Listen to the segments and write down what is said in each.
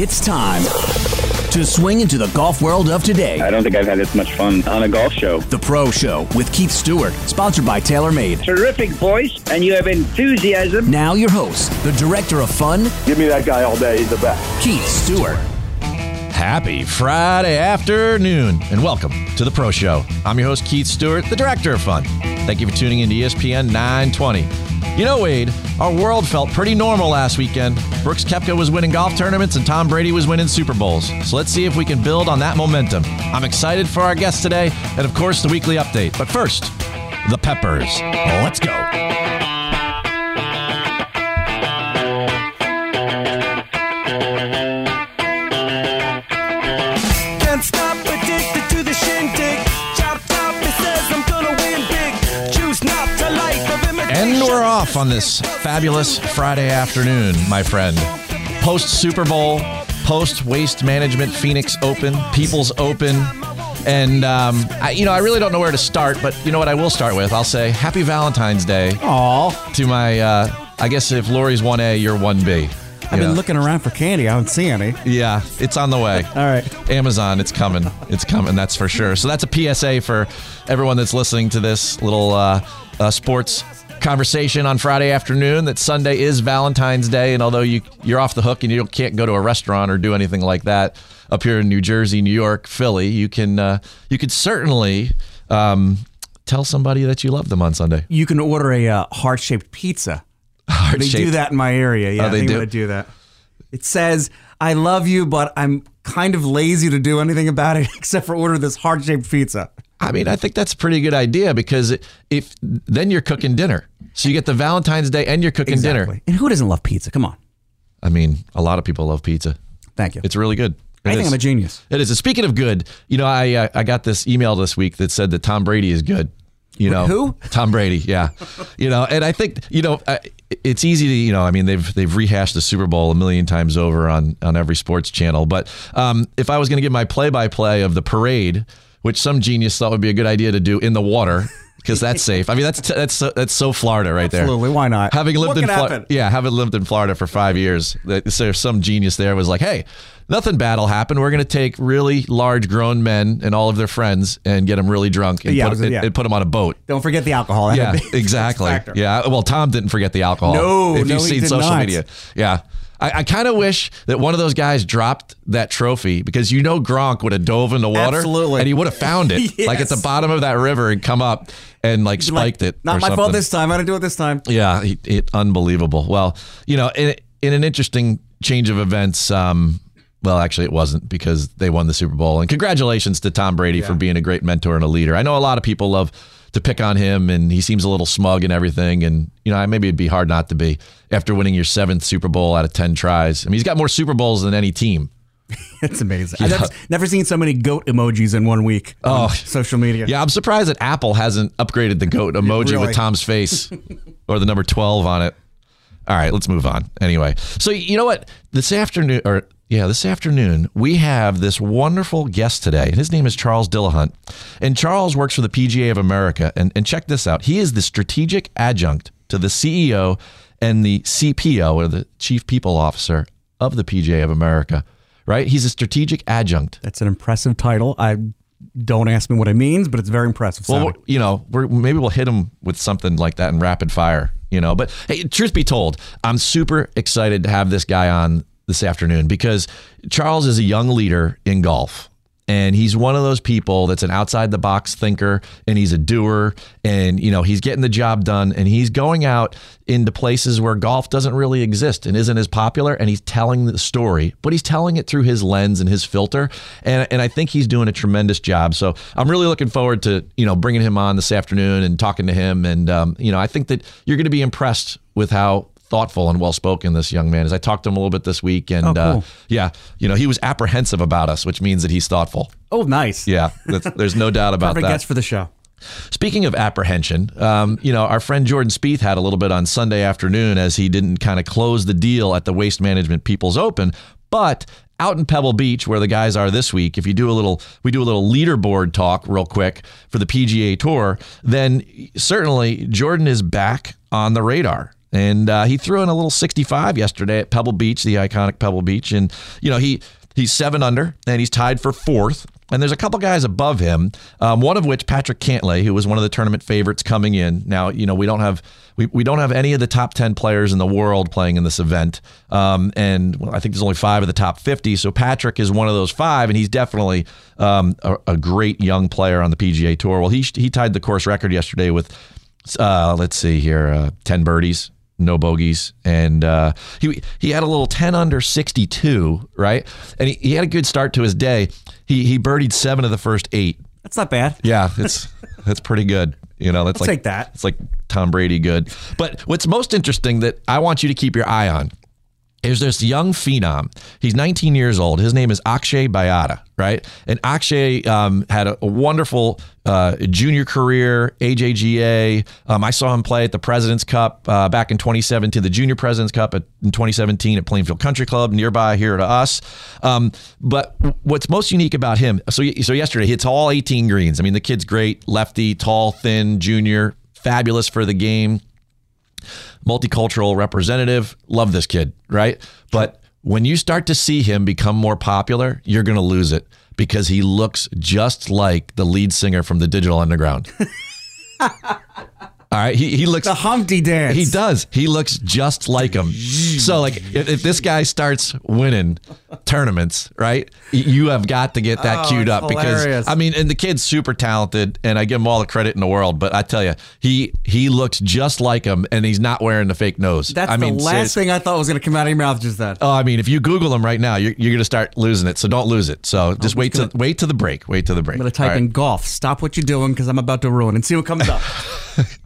It's time to swing into the golf world of today. I don't think I've had this much fun on a golf show. The Pro Show with Keith Stewart, sponsored by TaylorMade. Terrific voice, and you have enthusiasm. Now, your host, the director of fun, Give me that guy all day. He's the best. Keith Stewart. Happy Friday afternoon, and welcome to the Pro Show. I'm your host, Keith Stewart, the director of fun. Thank you for tuning in to ESPN 920. You know, Wade, our world felt pretty normal last weekend. Brooks Koepka was winning golf tournaments and Tom Brady was winning Super Bowls. So let's see if we can build on that momentum. I'm excited for our guest today, and of course, the weekly update. But first, the Peppers. Let's go. Off on this fabulous Friday afternoon, my friend. Post Super Bowl, post Waste Management Phoenix Open, People's Open. And, um, I, you know, I really don't know where to start, but you know what I will start with? I'll say Happy Valentine's Day Aw. to my, uh, I guess if Lori's 1A, you're 1B. I've been know? looking around for candy. I don't see any. Yeah, it's on the way. All right. Amazon, it's coming. It's coming, that's for sure. So that's a PSA for everyone that's listening to this little uh, uh, sports conversation on Friday afternoon. That Sunday is Valentine's Day, and although you you're off the hook and you can't go to a restaurant or do anything like that up here in New Jersey, New York, Philly, you can uh, you could certainly. Um, Tell somebody that you love them on Sunday. You can order a uh, heart shaped pizza. They do that in my area. Yeah, Oh, they think do? Do that. It says, "I love you, but I'm kind of lazy to do anything about it except for order this heart shaped pizza." I mean, I think that's a pretty good idea because if then you're cooking dinner, so you get the Valentine's Day and you're cooking dinner. Exactly. And who doesn't love pizza? Come on. I mean, a lot of people love pizza. Thank you. It's really good. It I think is. I'm a genius. It is. And Speaking of good, you know, I uh, I got this email this week that said that Tom Brady is good. You know, Who? Tom Brady. Yeah. you know, and I think you know uh, it's easy to you know. I mean, they've they've rehashed the Super Bowl a million times over on on every sports channel. But um, if I was going to give my play by play of the parade, which some genius thought would be a good idea to do in the water. Because that's safe. I mean, that's that's so, that's so Florida right there. Absolutely. Why not? Having lived What in Florida, yeah, having lived in Florida for five years, so some genius there was like, "Hey, nothing bad will happen. We're going to take really large grown men and all of their friends and get them really drunk and, Yeah, put, was and- yeah. and put them on a boat." Don't forget the alcohol. That Yeah, had a big exactly. Yeah. Well, Tom didn't forget the alcohol. No, if no, you've he seen did social not. media, yeah. I, I kind of wish that one of those guys dropped that trophy because you know Gronk would have dove in the water Absolutely. and he would have found it like at the bottom of that river and come up and like Like, spiked it. Not my fault this time. I didn't do it this time. Yeah, it, it unbelievable. Well, you know, in, in an interesting change of events, um, well, actually, it wasn't because they won the Super Bowl. And congratulations to Tom Brady for being a great mentor and a leader. I know a lot of people love to pick on him, and he seems a little smug and everything. And you know, maybe it'd be hard not to be after winning your seventh Super Bowl out of ten tries. I mean, he's got more Super Bowls than any team. It's amazing. I've never, never seen so many goat emojis in one week. Oh. on social media. Yeah, I'm surprised that Apple hasn't upgraded the goat emoji Really? with Tom's face or the number 12 on it. All right, let's move on. Anyway, so you know what? This afternoon, or yeah, this afternoon, we have this wonderful guest today. and His name is Charles Dillahunt. And Charles works for the PGA of America. And, and check this out he is the strategic adjunct to the CEO and the CPO, or the Chief People Officer of the PGA of America, right? He's a strategic adjunct. That's an impressive title. I don't ask me what it means, but it's very impressive. Well, you know, we're, maybe we'll hit him with something like that in rapid fire, you know. But hey, truth be told, I'm super excited to have this guy on this afternoon because Charles is a young leader in golf. And he's one of those people that's an outside the box thinker and he's a doer and you know he's getting the job done and he's going out into places where golf doesn't really exist and isn't as popular and he's telling the story but he's telling it through his lens and his filter and and I think he's doing a tremendous job so I'm really looking forward to you know bringing him on this afternoon and talking to him and um, you know I think that you're going to be impressed with how thoughtful and well spoken this young man is. I talked to him a little bit this week, and Oh, cool. uh, yeah, you know, he was apprehensive about us, which means that he's thoughtful. oh, nice. Yeah, that's, there's no doubt about Perfect that. guest for the show. Speaking of apprehension, um, you know, our friend Jordan Spieth had a little bit on Sunday afternoon as he didn't kind of close the deal at the Waste Management People's Open, but out in Pebble Beach, where the guys are this week, if you do a little, we do a little leaderboard talk real quick for the PGA Tour, then certainly Jordan is back on the radar. And uh, he threw in a little 65 yesterday at Pebble Beach, the iconic Pebble Beach, and you know he he's seven under and he's tied for fourth. And there's a couple guys above him, um, one of which Patrick Cantlay, who was one of the tournament favorites coming in. Now, you know, we don't have we, we don't have any of the top 10 players in the world playing in this event. Um, and well, I think there's only five of the top 50. So Patrick is one of those five, and he's definitely um, a, a great young player on the PGA Tour. Well, he, he tied the course record yesterday with, uh, let's see here, uh, 10 birdies no bogeys, and uh, he he had a little ten under sixty two, right? And he, he had a good start to his day. He he birdied seven of the first eight. That's not bad. Yeah, it's that's pretty good. You know, that's I'll like take that. It's like Tom Brady good. But what's most interesting that I want you to keep your eye on is this young phenom. He's 19 years old. His name is Akshay Bhatia, right? And Akshay um, had a, a wonderful uh, junior career, AJGA. Um, I saw him play at the President's Cup uh, back in 2017, the Junior President's Cup at, in 2017 at Plainfield Country Club, nearby here to us. Um, but what's most unique about him, so, so yesterday he hits all 18 greens. I mean, the kid's great, lefty, tall, thin, junior, fabulous for the game multicultural representative. Love this kid, right? But when you start to see him become more popular, you're going to lose it because he looks just like the lead singer from the Digital Underground. All right, he, he looks The Humpty Dance. he does. He looks just like him. So, like, if, if this guy starts winning tournaments, right, you have got to get that Oh, queued up because. I mean, and the kid's super talented, and I give him all the credit in the world. But I tell you, he he looks just like him, and he's not wearing the fake nose. That's I mean, the last seriously. thing I thought was going to come out of your mouth just that. Oh, I mean, if you Google him right now, you're, you're going to start losing it. So don't lose it. So just wait to wait to the break. Wait to the break. I'm going to type right. in golf. Stop what you're doing because I'm about to ruin and see what comes up.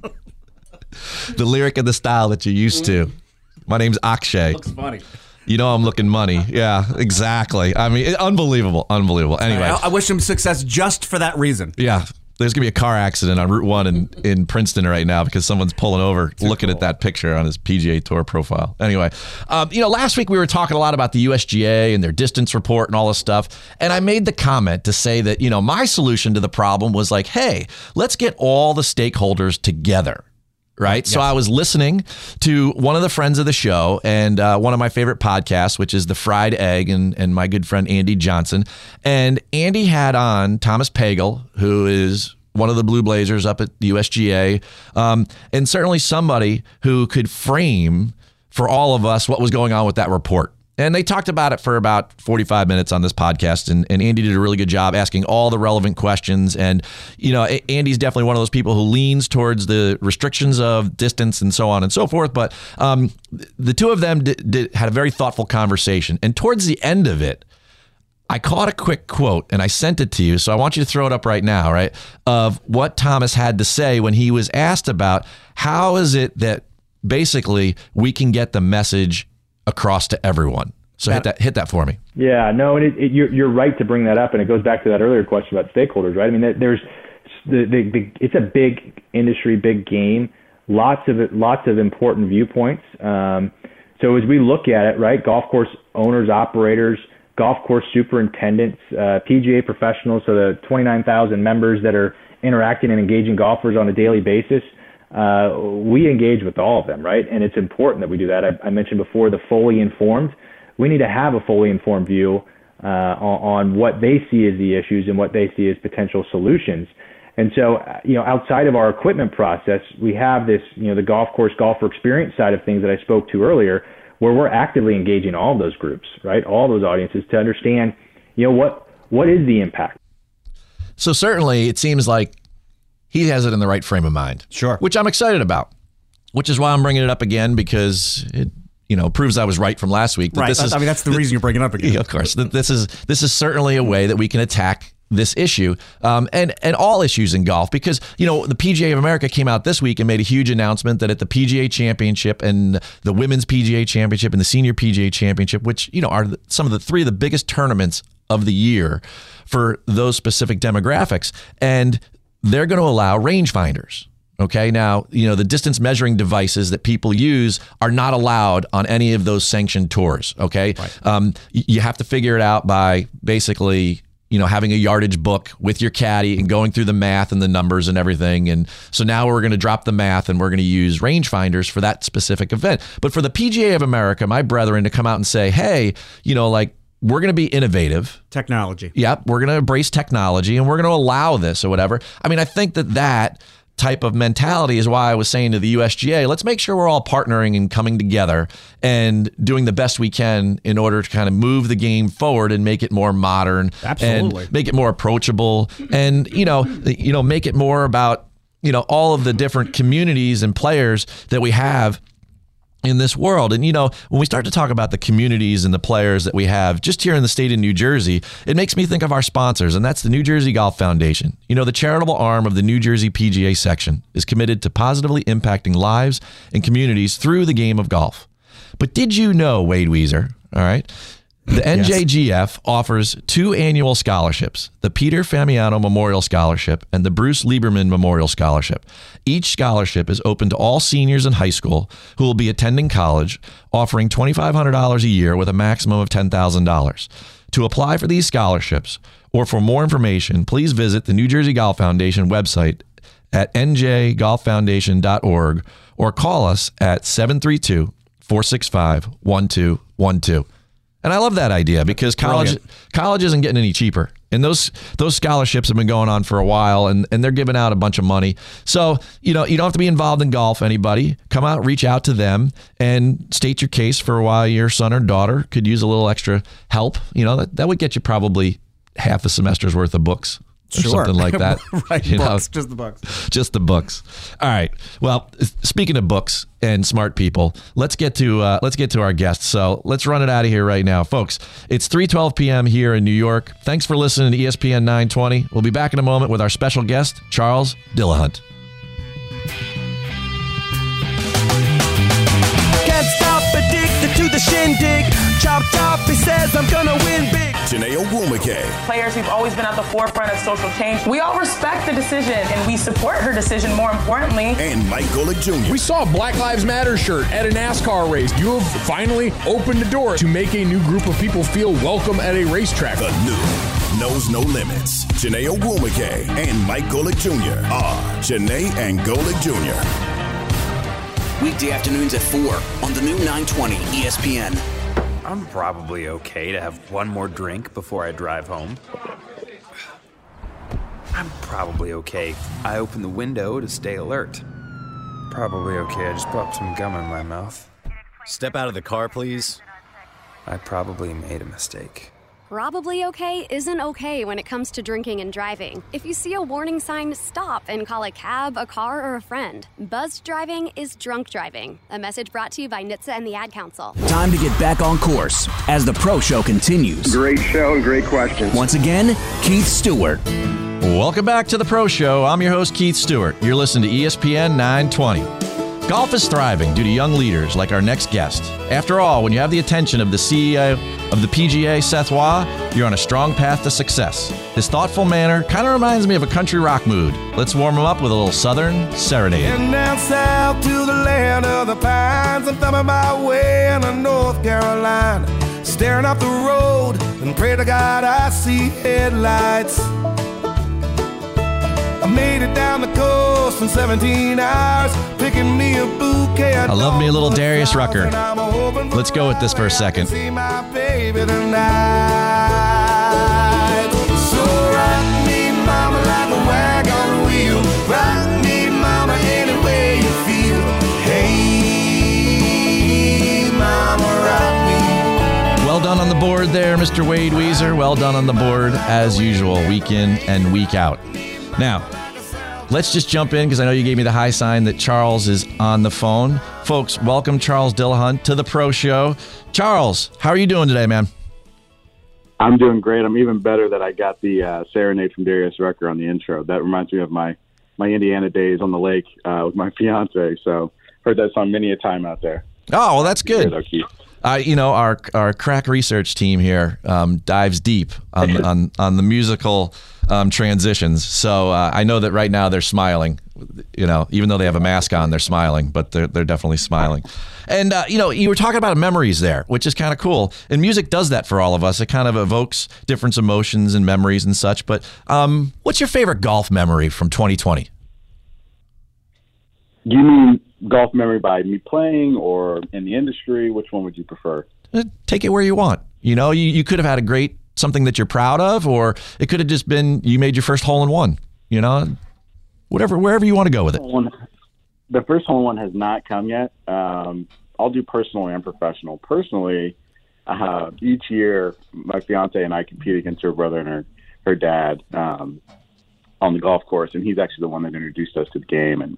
the lyric and the style that you're used to. My name's Akshay. Looks funny. You know I'm looking money. Yeah, exactly. I mean, it- unbelievable, unbelievable. Anyway, I, I wish him success just for that reason. yeah, there's gonna be a car accident on Route One in in Princeton right now because someone's pulling over, looking at that picture on his PGA Tour profile. Anyway, um, you know, last week we were talking a lot about the USGA and their distance report and all this stuff, and I made the comment to say that you know my solution to the problem was like, hey, let's get all the stakeholders together. Right. So I was listening to one of the friends of the show and uh, one of my favorite podcasts, which is The Fried Egg, and, and my good friend Andy Johnson. And Andy had on Thomas Pagel, who is one of the Blue Blazers up at the USGA, um, and certainly somebody who could frame for all of us what was going on with that report. And they talked about it for about 45 minutes on this podcast. And, and Andy did a really good job asking all the relevant questions. And, you know, Andy's definitely one of those people who leans towards the restrictions of distance and so on and so forth. But um, the two of them did, did, had a very thoughtful conversation. And towards the end of it, I caught a quick quote and I sent it to you. So I want you to throw it up right now, right? Of what Thomas had to say when he was asked about how is it that basically we can get the message across to everyone. So hit that hit that for me. Yeah, no, and it, it, you're you're right to bring that up, and it goes back to that earlier question about stakeholders, right? I mean, there's the, the, the it's a big industry, big game, lots of it, lots of important viewpoints. Um, so as we look at it, right, golf course owners, operators, golf course superintendents, uh, PGA professionals, so the 29,000 members that are interacting and engaging golfers on a daily basis. Uh, we engage with all of them, right? And it's important that we do that. I, I mentioned before the fully informed. We need to have a fully informed view uh, on, on what they see as the issues and what they see as potential solutions. And so, uh, you know, outside of our equipment process, we have this, you know, the golf course golfer experience side of things that I spoke to earlier, where we're actively engaging all those groups, right, all those audiences to understand, you know, what what is the impact. So certainly it seems like he has it in the right frame of mind. Sure. Which I'm excited about. Which is why I'm bringing it up again because it you know proves I was right from last week. that Right. This is I mean, that's the reason you're bringing it up again. Yeah, of course. This is this is certainly a way that we can attack this issue um, and and all issues in golf because you know the PGA of America came out this week and made a huge announcement that at the PGA Championship and the Women's PGA Championship and the Senior PGA Championship, which you know are some of the three of the biggest tournaments of the year for those specific demographics, and they're going to allow rangefinders. Okay, now, you know, the distance measuring devices that people use are not allowed on any of those sanctioned tours. Okay. Um, you have to figure it out by basically, you know, having a yardage book with your caddy and going through the math and the numbers and everything. And so now we're going to drop the math and we're going to use rangefinders for that specific event. But for the PGA of America, my brethren to come out and say, hey, you know, like we're going to be innovative. Technology. Yep, we're going to embrace technology and we're going to allow this or whatever. I mean, I think that that type of mentality is why I was saying to the USGA, let's make sure we're all partnering and coming together and doing the best we can in order to kind of move the game forward and make it more modern Absolutely. and make it more approachable and you know, you know, make it more about you know all of the different communities and players that we have in this world. And you know, when we start to talk about the communities and the players that we have just here in the state of New Jersey, it makes me think of our sponsors, and that's the New Jersey Golf Foundation. You know, the charitable arm of the New Jersey PGA section is committed to positively impacting lives and communities through the game of golf. But did you know, Wade Weezer, all right? The NJGF offers two annual scholarships the Peter Famiano Memorial Scholarship and the Bruce Lieberman Memorial Scholarship. Each scholarship is open to all seniors in high school who will be attending college, offering $2,500 a year with a maximum of $10,000. To apply for these scholarships or for more information, please visit the New Jersey Golf Foundation website at njgolffoundation.org or call us at 732 465 1212. And I love that idea because college Brilliant. college isn't getting any cheaper. And those those scholarships have been going on for a while and, and they're giving out a bunch of money. So, you know, you don't have to be involved in golf, anybody. Come out, reach out to them and state your case for why your son or daughter could use a little extra help. You know, that, that would get you probably half a semester's worth of books. Or Sure. something like that. right. You know? just the books. just the books. All right. Well, speaking of books and smart people, let's get to uh, let's get to our guests. So let's run it out of here right now, folks. It's 3:12 p.m. here in New York. Thanks for listening to ESPN 920. We'll be back in a moment with our special guest, Charles Dillahunt. Can't stop addicted to the shindig. Chop chop, he says I'm gonna win big. Chiney Ogwumike, players who've always been at the forefront of social change. We all respect the decision and we support her decision more importantly. and Mike Golic Jr. We saw a Black Lives Matter shirt at a NASCAR race. You have finally opened the door to make a new group of people feel welcome at a racetrack. The new knows no limits. Chiney Ogwumike and Mike Golic Jr. are Chiney and Golic Jr. Weekday afternoons at 4 on the new 920 ESPN. I'm probably okay to have one more drink before I drive home. I'm probably okay. I open the window to stay alert. Probably okay. I just popped some gum in my mouth. Step out of the car, please. I probably made a mistake. Probably okay isn't okay when it comes to drinking and driving. If you see a warning sign, stop and call a cab, a car, or a friend. Buzzed driving is drunk driving. A message brought to you by NHTSA and the Ad Council. Time to get back on course as the Pro Show continues. Great show and great questions. Once again, Keith Stewart. Welcome back to the Pro Show. I'm your host, Keith Stewart. You're listening to ESPN 920. Golf is thriving due to young leaders like our next guest. After all, when you have the attention of the CEO of the PGA, Seth Waugh, you're on a strong path to success. His thoughtful manner kind of reminds me of a country rock mood. Let's warm him up with a little Southern serenade. And down south to the land of the pines, I'm thumbing my way into North Carolina. Staring up the road and pray to God I see headlights. I made it down the coast in 17 hours, picking me a bouquet. I love me a little Darius Rucker. Let's go with this for a second. See my baby tonight. So rock me, mama, like a wagon wheel. Rock me, mama, any way you feel. Hey, mama, rock me. Well done on the board there, Mr. Wade Weezer. Well done on the board, as usual, week in and week out. Now, let's just jump in because I know you gave me the high sign that Charles is on the phone. Folks, welcome Charles Dillahunt to the Pro Show. Charles, how are you doing today, man? I'm doing great. I'm even better that I got the uh, serenade from Darius Rucker on the intro. That reminds me of my my Indiana days on the lake uh, with my fiance. So heard that song many a time out there. Oh, well, that's good. Though, Keith. Uh, you know, our our crack research team here um, dives deep on, on on the musical um, transitions. So uh, I know that right now they're smiling. You know, even though they have a mask on, they're smiling, but they're they're definitely smiling. And uh, you know, you were talking about memories there, which is kind of cool. And music does that for all of us. It kind of evokes different emotions and memories and such. But um, what's your favorite golf memory from 2020? Do you mean golf memory by me playing or in the industry? Which one would you prefer? Uh, Take it where you want. You know, you, you could have had a great something that you're proud of, or it could have just been you made your first hole in one. You know, whatever, wherever you want to go with it. The first hole in one has not come yet. Um, I'll do personal and professional. Personally, uh, each year my fiance and I compete against her brother and her her dad um, on the golf course, and he's actually the one that introduced us to the game and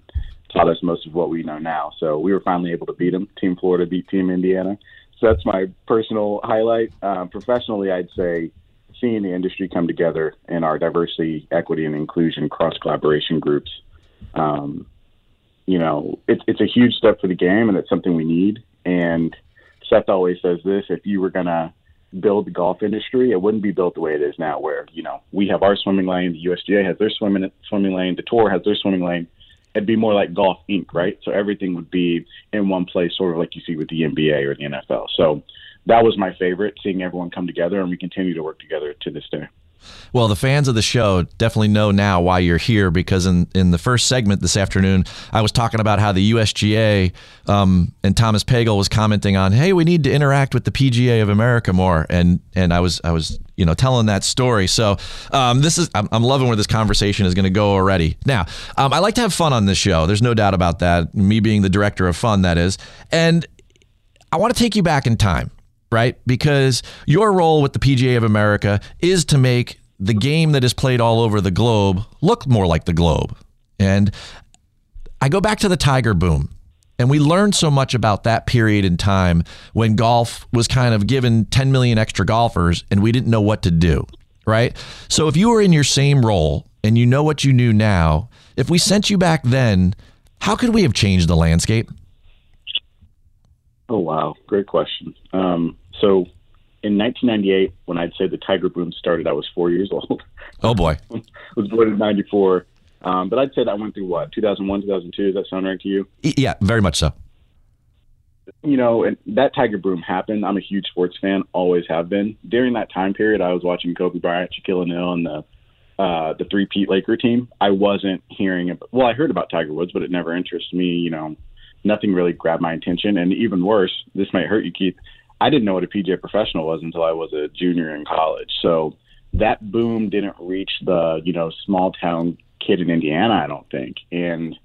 taught us most of what we know now. So we were finally able to beat them. Team Florida beat Team Indiana. So that's my personal highlight. Uh, professionally, I'd say seeing the industry come together in our diversity, equity, and inclusion cross collaboration groups. Um, you know, it's it's a huge step for the game, and it's something we need. And Seth always says this: if you were gonna build the golf industry, it wouldn't be built the way it is now, where you know we have our swimming lane, the USGA has their swimming swimming lane, the tour has their swimming lane. It'd be more like Golf Inc., right? So everything would be in one place, sort of like you see with the NBA or the NFL. So that was my favorite, seeing everyone come together, and we continue to work together to this day. Well, the fans of the show definitely know now why you're here because in, in the first segment this afternoon, I was talking about how the USGA um, and Thomas Pagel was commenting on, hey, we need to interact with the PGA of America more, and and I was I was you know telling that story. So um, this is I'm, I'm, loving where this conversation is going to go already. Now, um, I like to have fun on this show. There's no doubt about that. Me being the director of fun, that is, and I want to take you back in time right? Because your role with the PGA of America is to make the game that is played all over the globe look more like the globe. And I go back to the Tiger boom. And we learned so much about that period in time when golf was kind of given 10 million extra golfers and we didn't know what to do, right? So if you were in your same role and you know what you knew now, if we sent you back then, how could we have changed the landscape? Oh, wow. Great question. Um, so in 1998, when I'd say the Tiger boom started, I was four years old. Oh boy, I was born in '94. Um, but I'd say that went through what 2001, 2002. Does that sound right to you? Yeah, very much so. You know, and that Tiger boom happened. I'm a huge sports fan, always have been. During that time period, I was watching Kobe Bryant, Shaquille O'Neal, and the uh, the three Pete Laker team. I wasn't hearing about. Well, I heard about Tiger Woods, but it never interested me. You know, nothing really grabbed my attention. And even worse, this might hurt you, Keith. I didn't know what a PGA professional was until I was a junior in college. So that boom didn't reach the, you know, small town kid in Indiana, I don't think. And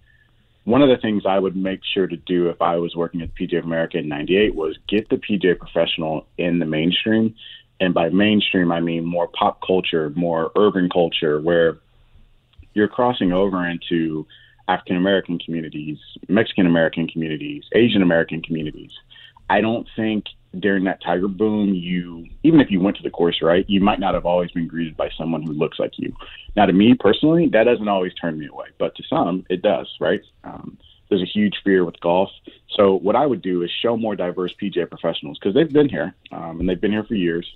one of the things I would make sure to do if I was working at PGA of America in 98 was get the PGA professional in the mainstream. And by mainstream, I mean more pop culture, more urban culture, where you're crossing over into African American communities, Mexican American communities, Asian American communities. I don't think during that tiger boom, you even if you went to the course right, you might not have always been greeted by someone who looks like you. Now, to me personally, that doesn't always turn me away, but to some, it does. Right? Um, there's a huge fear with golf. So what I would do is show more diverse PGA professionals because they've been here um, and they've been here for years,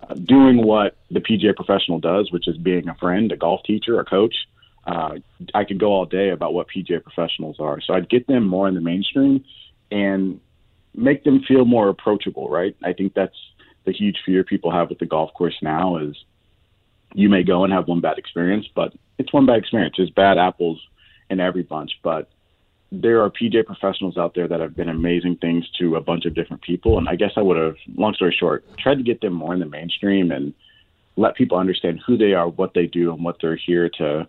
uh, doing what the PGA professional does, which is being a friend, a golf teacher, a coach. Uh, I could go all day about what PGA professionals are. So I'd get them more in the mainstream and make them feel more approachable, right? I think that's the huge fear people have with the golf course now is you may go and have one bad experience, but it's one bad experience. There's bad apples in every bunch, but there are PJ professionals out there that have been amazing things to a bunch of different people. And I guess I would have, long story short, tried to get them more in the mainstream and let people understand who they are, what they do, and what they're here to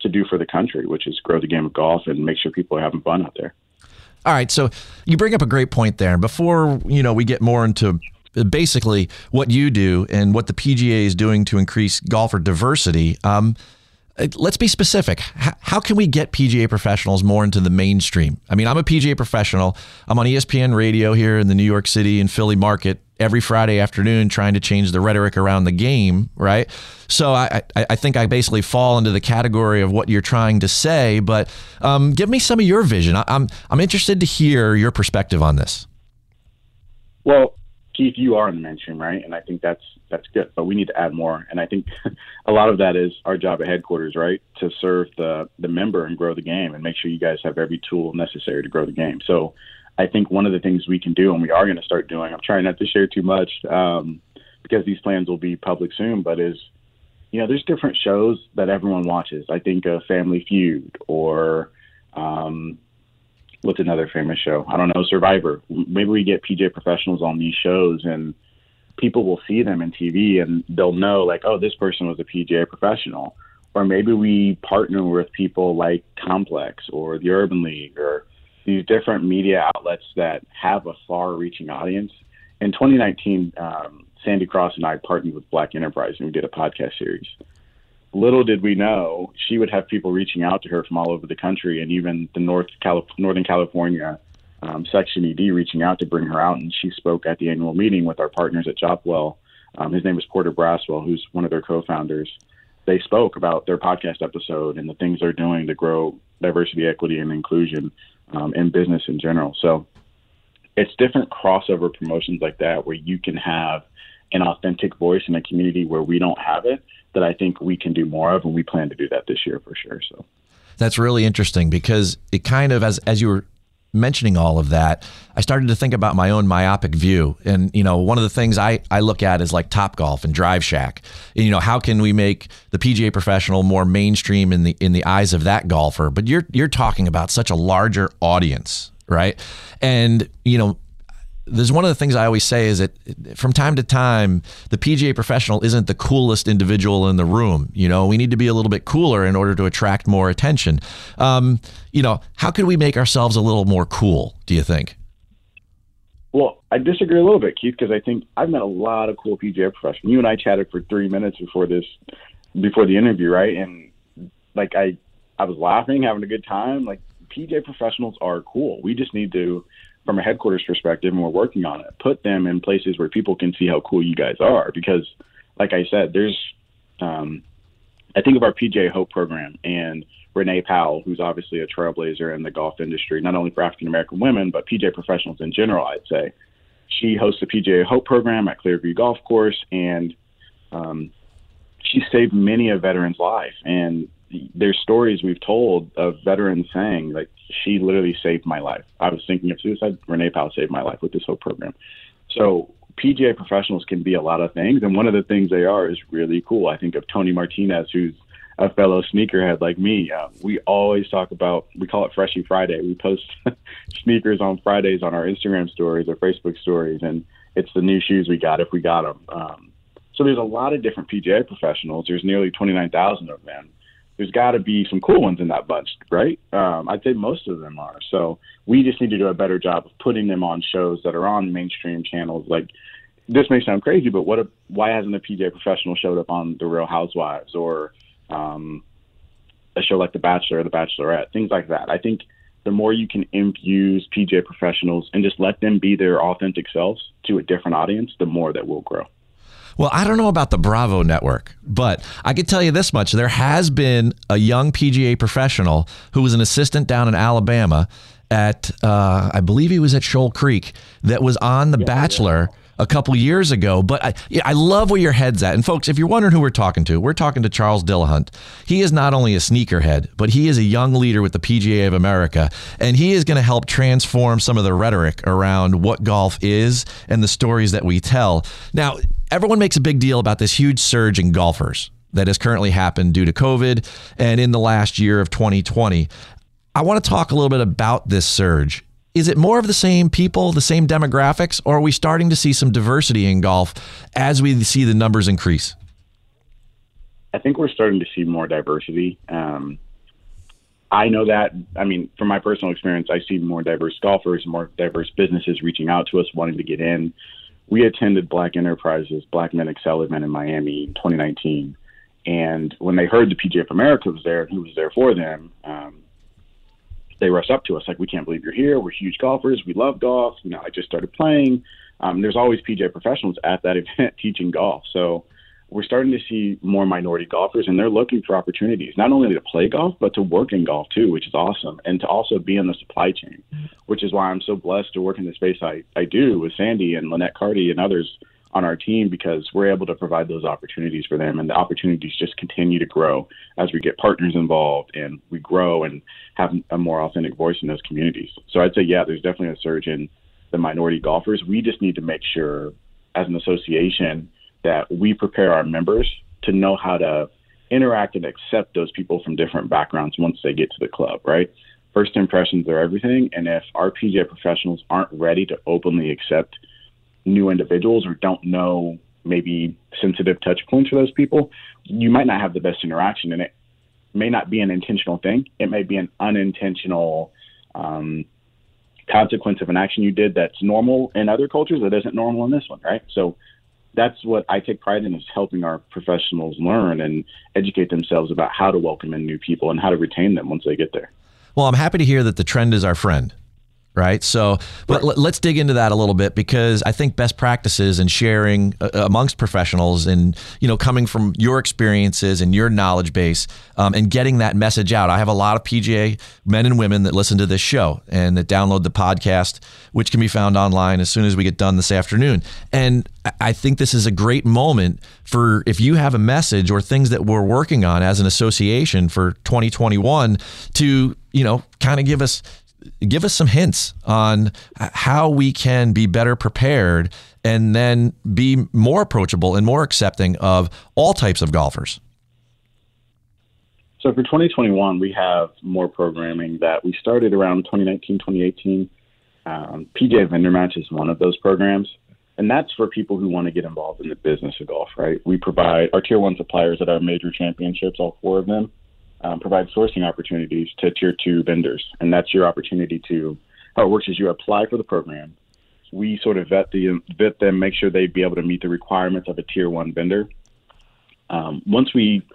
to do for the country, which is grow the game of golf and make sure people are having fun out there. All right, so you bring up a great point there. Before you know, we get more into basically what you do and what the PGA is doing to increase golfer diversity. Um, let's be specific. How can we get PGA professionals more into the mainstream? I mean, I'm a PGA professional. I'm on ESPN radio here in the New York City and Philly market every Friday afternoon trying to change the rhetoric around the game, right? So I, I, think I basically fall into the category of what you're trying to say, but um, give me some of your vision. I, I'm, I'm interested to hear your perspective on this. Well, Keith, you are in the mainstream, right? And I think that's that's good, but we need to add more. And I think a lot of that is our job at headquarters, right, to serve the the member and grow the game, and make sure you guys have every tool necessary to grow the game. So, I think one of the things we can do, and we are going to start doing, I'm trying not to share too much um, because these plans will be public soon, but is you know, there's different shows that everyone watches. I think of Family Feud or um, what's another famous show? I don't know, Survivor. Maybe we get PJ professionals on these shows and people will see them in TV and they'll know like, oh, this person was a PGA professional. Or maybe we partner with people like Complex or the Urban League or these different media outlets that have a far-reaching audience. In 2019, um, Sandy Cross and I partnered with Black Enterprise and we did a podcast series. Little did we know she would have people reaching out to her from all over the country and even the North Northern California um, section ED reaching out to bring her out. And she spoke at the annual meeting with our partners at Jopwell. Um, his name is Porter Braswell, who's one of their co-founders. They spoke about their podcast episode and the things they're doing to grow diversity, equity, and inclusion um, in business in general. So it's different crossover promotions like that where you can have an authentic voice in a community where we don't have it that I think we can do more of, and we plan to do that this year for sure. So that's really interesting because it kind of as as you were mentioning all of that, I started to think about my own myopic view. And, you know, one of the things I, I look at is like Top Golf and Drive Shack. And, you know, how can we make the PGA professional more mainstream in the in the eyes of that golfer? But you're you're talking about such a larger audience, right? And, you know, there's one of the things I always say is that from time to time, the PGA professional isn't the coolest individual in the room. You know, we need to be a little bit cooler in order to attract more attention. Um, you know, how can we make ourselves a little more cool? Do you think? Well, I disagree a little bit, Keith, because I think I've met a lot of cool PGA professionals. You and I chatted for three minutes before this, before the interview, right? And like I, I was laughing, having a good time. Like PGA professionals are cool. We just need to from a headquarters perspective, and we're working on it, put them in places where people can see how cool you guys are. Because, like I said, there's, um, I think of our PJ Hope program and Renee Powell, who's obviously a trailblazer in the golf industry, not only for African American women, but PJ professionals in general, I'd say. She hosts the PJ Hope program at Clearview Golf Course, and um, she saved many a veteran's life. And there's stories we've told of veterans saying like she literally saved my life. I was thinking of suicide. Renee Powell saved my life with this whole program. So PGA professionals can be a lot of things, and one of the things they are is really cool. I think of Tony Martinez, who's a fellow sneakerhead like me. Uh, we always talk about we call it Freshie Friday. We post sneakers on Fridays on our Instagram stories or Facebook stories, and it's the new shoes we got if we got them. Um, so there's a lot of different PGA professionals. There's nearly 29,000 of them there's got to be some cool ones in that bunch, right? Um, I'd say most of them are. So we just need to do a better job of putting them on shows that are on mainstream channels. Like this may sound crazy, but what? If, why hasn't a PGA professional showed up on The Real Housewives or um, a show like The Bachelor or The Bachelorette? Things like that. I think the more you can infuse PGA professionals and just let them be their authentic selves to a different audience, the more that will grow. Well, I don't know about the Bravo network, but I can tell you this much. There has been a young PGA professional who was an assistant down in Alabama at, uh, I believe he was at Shoal Creek, that was on The yeah, Bachelor. Yeah a couple years ago. But I, I love where your head's at. And folks, if you're wondering who we're talking to, we're talking to Charles Dillahunt. He is not only a sneakerhead, but he is a young leader with the PGA of America, and he is going to help transform some of the rhetoric around what golf is and the stories that we tell. Now, everyone makes a big deal about this huge surge in golfers that has currently happened due to COVID and in the last year of 2020. I want to talk a little bit about this surge. Is it more of the same people, the same demographics, or are we starting to see some diversity in golf as we see the numbers increase? I think we're starting to see more diversity. Um, I know that. I mean, from my personal experience, I see more diverse golfers, more diverse businesses reaching out to us, wanting to get in we attended Black Enterprises, Black Men Excel event in Miami in 2019. And when they heard the PGA of America was there and who was there for them, um, they rush up to us like, "We can't believe you're here. We're huge golfers. We love golf. You know, I just started playing." Um, there's always PGA professionals at that event teaching golf. So we're starting to see more minority golfers, and they're looking for opportunities not only to play golf but to work in golf too, which is awesome, and to also be in the supply chain, which is why I'm so blessed to work in the space I I do with Sandy and Lynette Carty and others on our team because we're able to provide those opportunities for them, and the opportunities just continue to grow as we get partners involved and we grow and have a more authentic voice in those communities. So I'd say, yeah, there's definitely a surge in the minority golfers. We just need to make sure, as an association, that we prepare our members to know how to interact and accept those people from different backgrounds once they get to the club, right? First impressions are everything. And if our PGA professionals aren't ready to openly accept new individuals or don't know maybe sensitive touch points for those people, you might not have the best interaction. And it may not be an intentional thing, it may be an unintentional um, consequence of an action you did that's normal in other cultures that isn't normal in this one, right? So that's what I take pride in is helping our professionals learn and educate themselves about how to welcome in new people and how to retain them once they get there. Well, I'm happy to hear that the trend is our friend right? So, but right. let's dig into that a little bit because I think best practices and sharing uh, amongst professionals and you know coming from your experiences and your knowledge base um, and getting that message out. I have a lot of PGA men and women that listen to this show and that download the podcast, which can be found online as soon as we get done this afternoon. And I think this is a great moment for if you have a message or things that we're working on as an association for 2021 to you know kind of give us give us some hints on how we can be better prepared and then be more approachable and more accepting of all types of golfers. So for 2021, we have more programming that we started around 2019, 2018. Um, PGA Vendor Match is one of those programs, and that's for people who want to get involved in the business of golf. Right? We provide our tier one suppliers at our major championships, all four of them um, provide sourcing opportunities to tier two vendors, and that's your opportunity to. How it works is you apply for the program. We sort of vet the vet them, make sure they'd be able to meet the requirements of a tier one vendor. Um, once we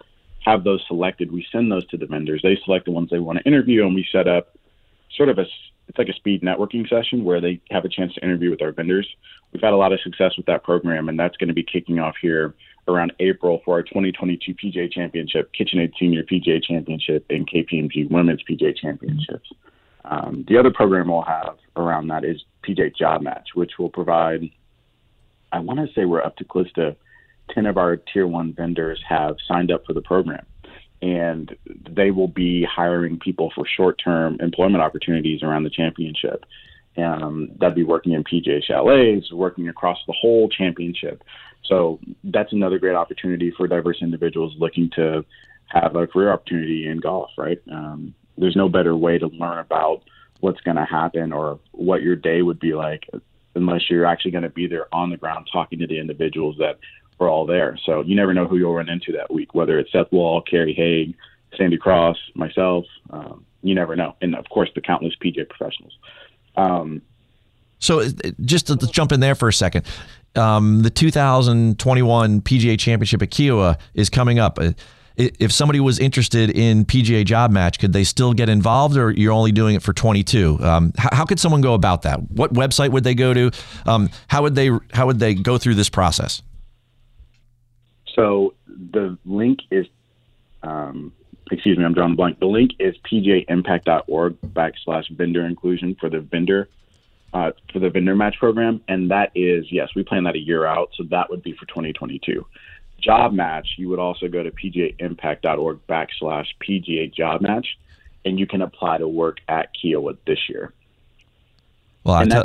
have those selected, we send those to the vendors. They select the ones they want to interview, and we set up sort of a it's like a speed networking session where they have a chance to interview with our vendors. We've had a lot of success with that program, and that's going to be kicking off here around April for our 2022 PGA Championship, KitchenAid Senior PGA Championship, and KPMG Women's PGA Championships. Um, the other program we'll have around that is PGA Job Match, which will provide, I want to say we're up to close to 10 of our tier one vendors have signed up for the program. And they will be hiring people for short term employment opportunities around the championship. Um, that'd be working in PGA chalets, working across the whole championship. So that's another great opportunity for diverse individuals looking to have a career opportunity in golf, right? Um, there's no better way to learn about what's going to happen or what your day would be like unless you're actually going to be there on the ground talking to the individuals that are all there. So you never know who you'll run into that week, whether it's Seth Waugh, Kerry Haigh, Sandy Cross, myself. Um, you never know. And of course, the countless PGA professionals. Um, so just to jump in there for a second, um, the 2021 PGA Championship at Kiawah is coming up. Uh, if somebody was interested in PGA Job Match, could they still get involved, or you're only doing it for 22? Um, how, could someone go about that? What website would they go to? Um, how would they how would they go through this process? So the link is, um, excuse me, I'm drawing a blank. The link is pgaimpact.org backslash vendor inclusion for the vendor uh, for the vendor match program, and that is yes, we plan that a year out, so that would be for 2022. Job match, you would also go to pgaimpact.org backslash PGA job match, and you can apply to work at Kiawah this year. Well, I,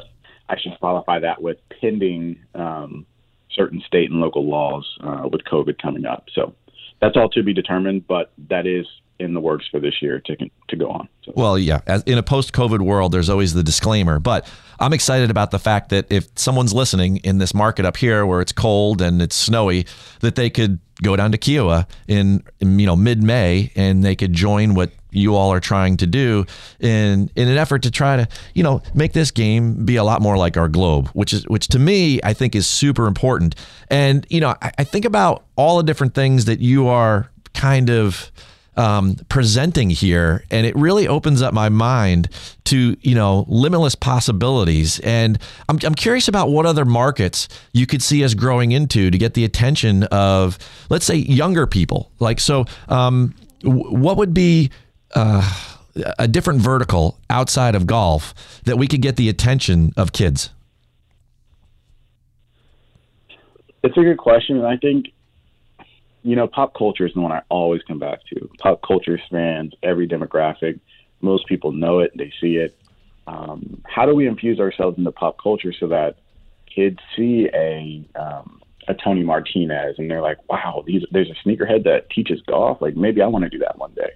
I should qualify that with pending um, certain state and local laws uh, with COVID coming up. So that's all to be determined, but that is in the works for this year to to go on. So. Well, yeah, As in a post-COVID world, there's always the disclaimer, but I'm excited about the fact that if someone's listening in this market up here where it's cold and it's snowy, that they could go down to Kiawah in, in you know mid-May and they could join what you all are trying to do in in an effort to try to you know make this game be a lot more like our globe which is which to me i think is super important and you know i, I think about all the different things that you are kind of um, presenting here, and it really opens up my mind to you know limitless possibilities. And I'm I'm curious about what other markets you could see us growing into to get the attention of let's say younger people. Like so, um, what would be uh, a different vertical outside of golf that we could get the attention of kids? It's a good question, and I think you know pop culture is the one I always come back to. Pop culture spans every demographic. Most people know it; they see it. Um, how do we infuse ourselves into pop culture so that kids see a um, a Tony Martinez and they're like, "Wow, these, there's a sneakerhead that teaches golf. Like maybe I want to do that one day."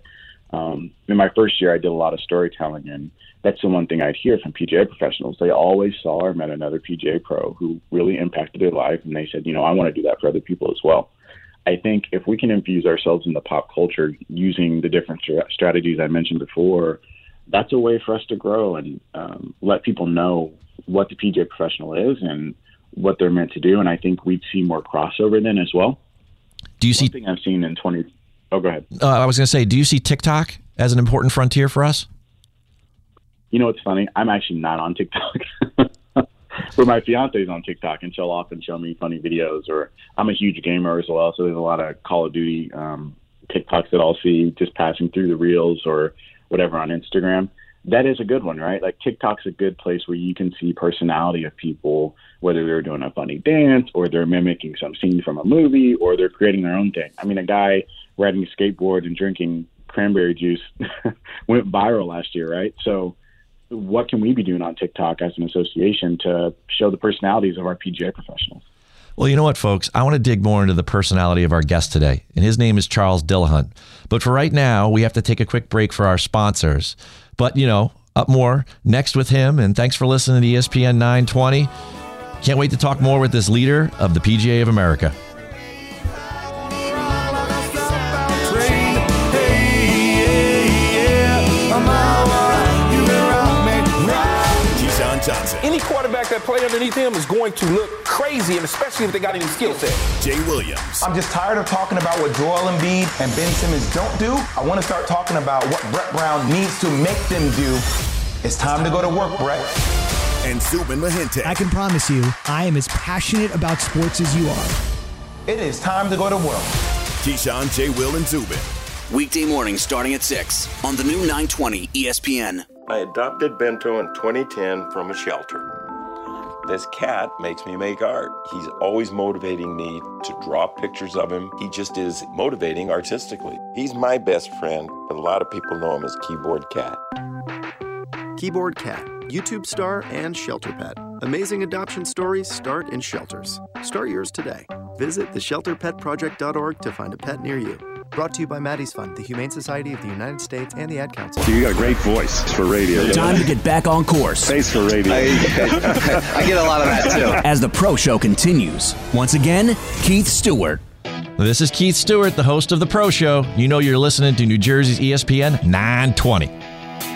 Um, in my first year, I did a lot of storytelling, and that's the one thing I'd hear from PGA professionals. They always saw or met another PGA pro who really impacted their life, and they said, you know, I want to do that for other people as well. I think if we can infuse ourselves in the pop culture using the different strategies I mentioned before, that's a way for us to grow and um, let people know what the PGA professional is and what they're meant to do. And I think we'd see more crossover then as well. Do you One see? thing I've seen in 20- Oh, go ahead. Uh, I was going to say, do you see TikTok as an important frontier for us? You know what's funny? I'm actually not on TikTok. but my fiance is on TikTok, and she'll often show me funny videos. Or I'm a huge gamer as well, so there's a lot of Call of Duty um, TikToks that I'll see just passing through the reels or whatever on Instagram. That is a good one, right? Like TikTok's a good place where you can see personality of people, whether they're doing a funny dance or they're mimicking some scene from a movie or they're creating their own thing. I mean, a guy riding a skateboard and drinking cranberry juice went viral last year, right? So, what can we be doing on TikTok as an association to show the personalities of our PGA professionals? Well, you know what, folks? I want to dig more into the personality of our guest today, and his name is Charles Dillahunt. But for right now, we have to take a quick break for our sponsors. But, you know, up more next with him. And thanks for listening to ESPN 920. Can't wait to talk more with this leader of the PGA of America. That play underneath him is going to look crazy, and especially if they got any skill set. Jay Williams, I'm just tired of talking about what Joel Embiid and Ben Simmons don't do. I want to start talking about what Brett Brown needs to make them do. It's time to go to work, Brett. and Zubin Mehenti. I can promise you, I am as passionate about sports as you are. It is time to go to work. Keyshawn, J. Will, and Zubin. Weekday mornings starting at 6 on the new 920 ESPN. I adopted Bento in 2010 from a shelter. This cat makes me make art. He's always motivating me to draw pictures of him. He just is motivating artistically. He's my best friend, but a lot of people know him as Keyboard Cat. Keyboard Cat, YouTube star and shelter pet. Amazing adoption stories start in shelters. Start yours today. Visit theshelterpetproject.org to find a pet near you. Brought to you by Maddie's Fund, the Humane Society of the United States, and the Ad Council. You got a great voice for radio. Time to get back on course. Face for radio. I get a lot of that too. As the Pro Show continues, once again, Keith Stewart. This is Keith Stewart, the host of The Pro Show. You know you're listening to New Jersey's ESPN 920.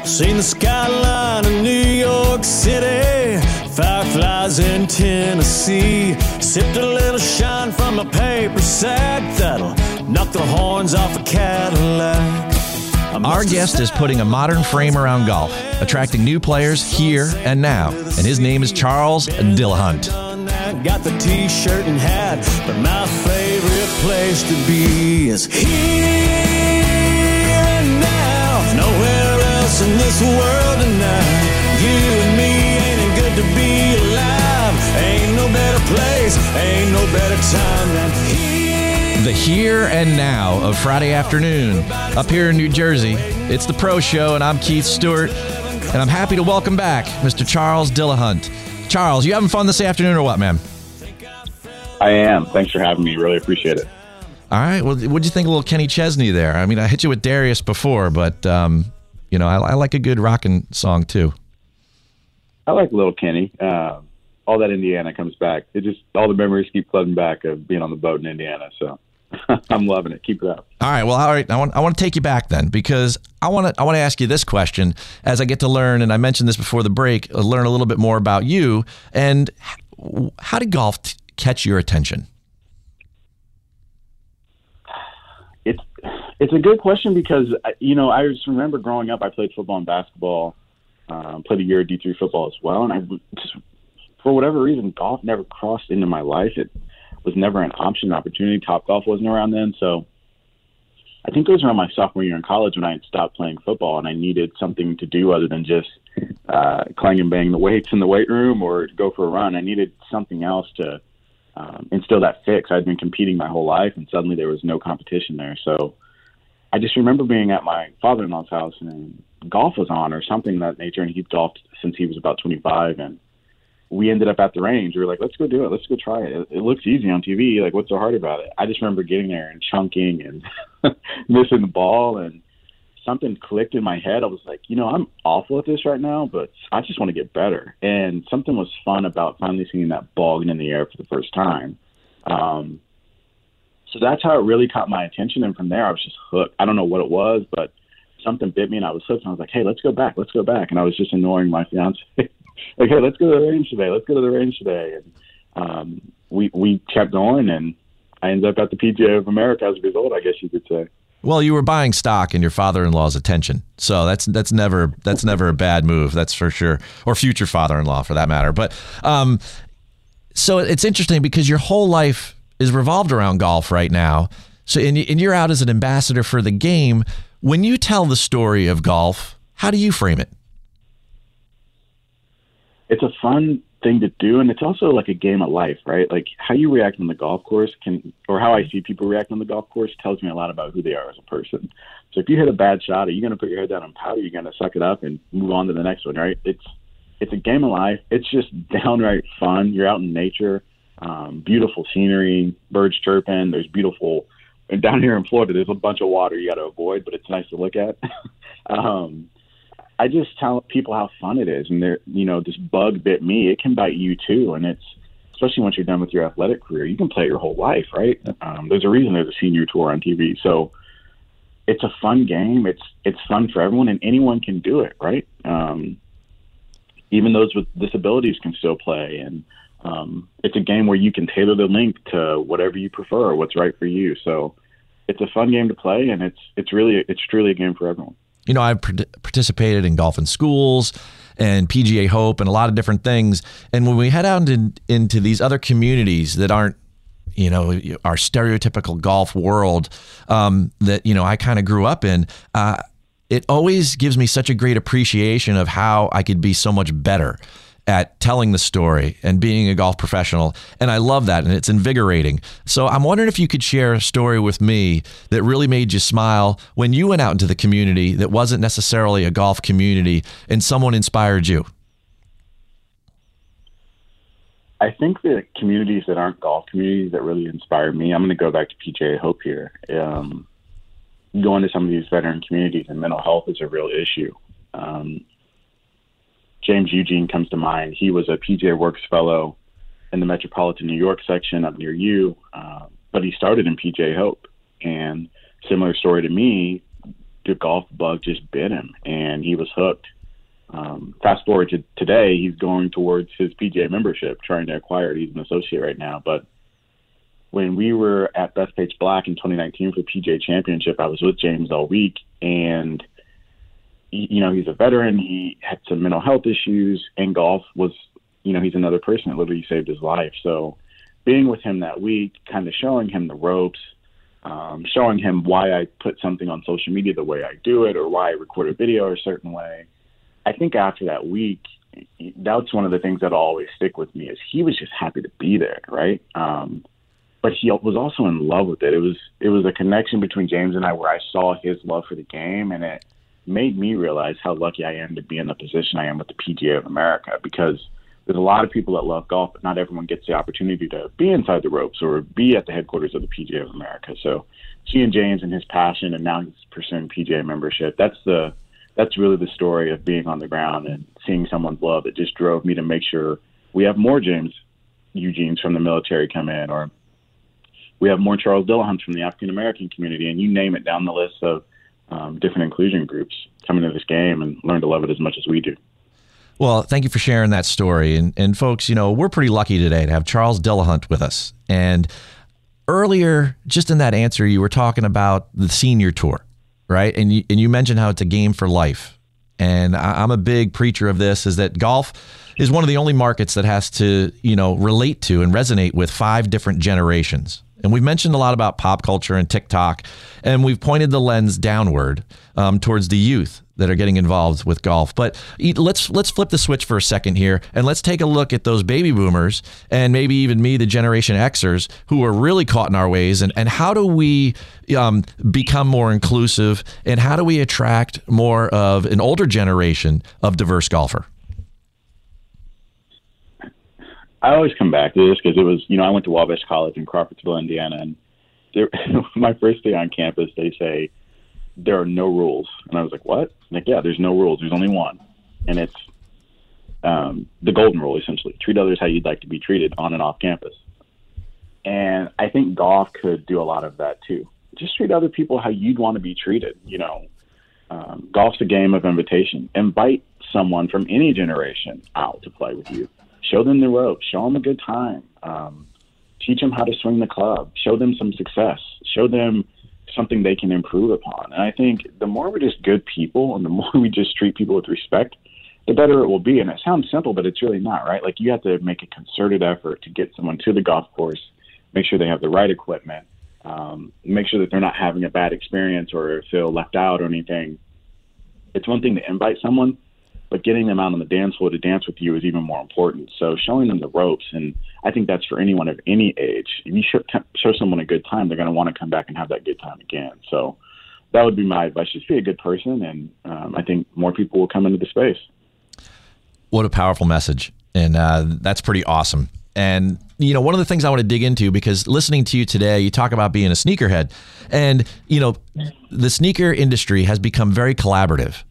Seen the skyline of New York City, fireflies in Tennessee. Sipped a little shine from a paper sack that'll knock the horns off a Cadillac. Our guest is putting a modern frame around golf, attracting new players here and now. And his name is Charles Dillahunt. Got the t-shirt and hat, but my favorite place to be is here and now. Nowhere else in this world tonight. Ain't no better time than here. The here and now of Friday afternoon up here in New Jersey. It's the Pro Show, and I'm Keith Stewart. And I'm happy to welcome back Mr. Charles Dillahunt. Charles, you having fun this afternoon or what, man? I am. Thanks for having me. Really appreciate it. All right. Well, what'd you think of little Kenny Chesney there? I mean, I hit you with Darius before, but um, you know, I, I like a good rockin' song too. I like Little Kenny. Uh, all that Indiana comes back. It just all the memories keep flooding back of being on the boat in Indiana. So I'm loving it. Keep it up. All right. Well, all right. I want I want to take you back then because I want to I want to ask you this question as I get to learn, and I mentioned this before the break, uh, learn a little bit more about you and how did golf t- catch your attention? It's It's a good question because you know I just remember growing up. I played football and basketball, um, played a year of D three football as well, and I just for whatever reason golf never crossed into my life. It was never an option, opportunity. Top golf wasn't around then, so I think it was around my sophomore year in college when I had stopped playing football and I needed something to do other than just uh, clang and bang the weights in the weight room or go for a run. I needed something else to um, instill that fix. I'd been competing my whole life, and suddenly there was no competition there. So I just remember being at my father-in-law's house and golf was on or something of that nature, and he'd golfed since he was about 25, and we ended up at the range. We were like, let's go do it. Let's go try it. It, looks easy on TV. Like, what's so hard about it? I just remember getting there and chunking and missing the ball, and something clicked in my head. I was like, you know, I'm awful at this right now, but I just want to get better. And something was fun about finally seeing that ball in the air for the first time. Um, so that's how it really caught my attention. And from there, I was just hooked. I don't know what it was, but something bit me and I was hooked. And I was like, hey, let's go back. Let's go back. And I was just annoying my fiance. like, hey, let's go to the range today. Let's go to the range today. And um, we we kept going, and I ended up at the PGA of America as a result. I guess you could say. Well, you were buying stock in your father-in-law's attention, so that's that's never that's never a bad move. That's for sure, or future father-in-law for that matter. But um, so it's interesting because your whole life is revolved around golf right now. So, and, and you're out as an ambassador for the game. When you tell the story of golf, how do you frame it? It's a fun thing to do, and it's also like a game of life, right? Like how you react on the golf course can, or how I see people react on the golf course, tells me a lot about who they are as a person. So if you hit a bad shot, are you going to put your head down and pout? Are you going to suck it up and move on to the next one, right? It's it's a game of life. It's just downright fun. You're out in nature um, beautiful scenery, birds chirping. There's beautiful, and down here in Florida, there's a bunch of water you got to avoid, but it's nice to look at. um, I just tell people how fun it is, and they're you know, this bug bit me. It can bite you too, and it's especially once you're done with your athletic career. You can play it your whole life, right? Um, there's a reason there's a senior tour on TV, so it's a fun game. It's it's fun for everyone, and anyone can do it, right? Um, even those with disabilities can still play, and um, it's a game where you can tailor the link to whatever you prefer, what's right for you. So it's a fun game to play, and it's it's really it's truly a game for everyone. You know, I've participated in golf in schools and PGA Hope and a lot of different things. And when we head out in, into these other communities that aren't you know our stereotypical golf world um, that you know I kind of grew up in. Uh, it always gives me such a great appreciation of how I could be so much better at telling the story and being a golf professional. And I love that. And it's invigorating. So I'm wondering if you could share a story with me that really made you smile when you went out into the community that wasn't necessarily a golf community and someone inspired you. I think the communities that aren't golf communities that really inspire me, I'm going to go back to PGA Hope here. Um, going to some of these veteran communities and mental health is a real issue. Um, James Eugene comes to mind. He was a PGA Works fellow in the Metropolitan New York section up near you, uh, but he started in PGA Hope. And similar story to me, the golf bug just bit him, and he was hooked. Um, fast forward to today, he's going towards his PGA membership, trying to acquire it. He's an associate right now. But when we were at Best Bethpage Black in 2019 for the PGA Championship, I was with James all week, and you know, he's a veteran. He had some mental health issues, and golf was, you know, he's another person that literally saved his life. So, being with him that week, kind of showing him the ropes, um, showing him why I put something on social media the way I do it, or why I record a video a certain way. I think after that week, that's one of the things that always stick with me is he was just happy to be there, right? Um, but he was also in love with it. It was it was a connection between James and I where I saw his love for the game, and it made me realize how lucky I am to be in the position I am with the PGA of America because there's a lot of people that love golf, but not everyone gets the opportunity to be inside the ropes or be at the headquarters of the PGA of America. So seeing James and his passion and now he's pursuing PGA membership, that's the that's really the story of being on the ground and seeing someone's love that just drove me to make sure we have more James Eugenes from the military come in or we have more Charles Dillahunts from the African American community and you name it down the list of um, different inclusion groups coming to this game and learn to love it as much as we do. Well, thank you for sharing that story. And, and folks, you know, we're pretty lucky today to have Charles Dillahunt with us. And earlier, just in that answer, you were talking about the senior tour, right? And you, and you mentioned how it's a game for life. And I, I'm a big preacher of this is that golf is one of the only markets that has to, you know, relate to and resonate with five different generations. And we've mentioned a lot about pop culture and TikTok, and we've pointed the lens downward um, towards the youth that are getting involved with golf. But let's let's flip the switch for a second here, and let's take a look at those baby boomers and maybe even me, the Generation Xers, who are really caught in our ways. And and how do we um, become more inclusive, and how do we attract more of an older generation of diverse golfer? I always come back to this because it was, you know, I went to Wabash College in Crawfordsville, Indiana, and there, my first day on campus, they say there are no rules, and I was like, "What?" like, yeah, there's no rules. There's only one, and it's um, the golden rule, essentially: treat others how you'd like to be treated on and off campus. And I think golf could do a lot of that too. Just treat other people how you'd want to be treated. You know, um, golf's a game of invitation. Invite someone from any generation out to play with you show them the ropes, show them a good time, um, teach them how to swing the club, show them some success, show them something they can improve upon. And I think the more we're just good people and the more we just treat people with respect, the better it will be. And it sounds simple, but it's really not, right? Like you have to make a concerted effort to get someone to the golf course, make sure they have the right equipment, um, make sure that they're not having a bad experience or feel left out or anything. It's one thing to invite someone, but getting them out on the dance floor to dance with you is even more important. So showing them the ropes, and I think that's for anyone of any age. If you show, show someone a good time, they're going to want to come back and have that good time again. So that would be my advice: just be a good person, and um, I think more people will come into the space. What a powerful message, and uh, that's pretty awesome. And you know, one of the things I want to dig into because listening to you today, you talk about being a sneakerhead, and you know, the sneaker industry has become very collaborative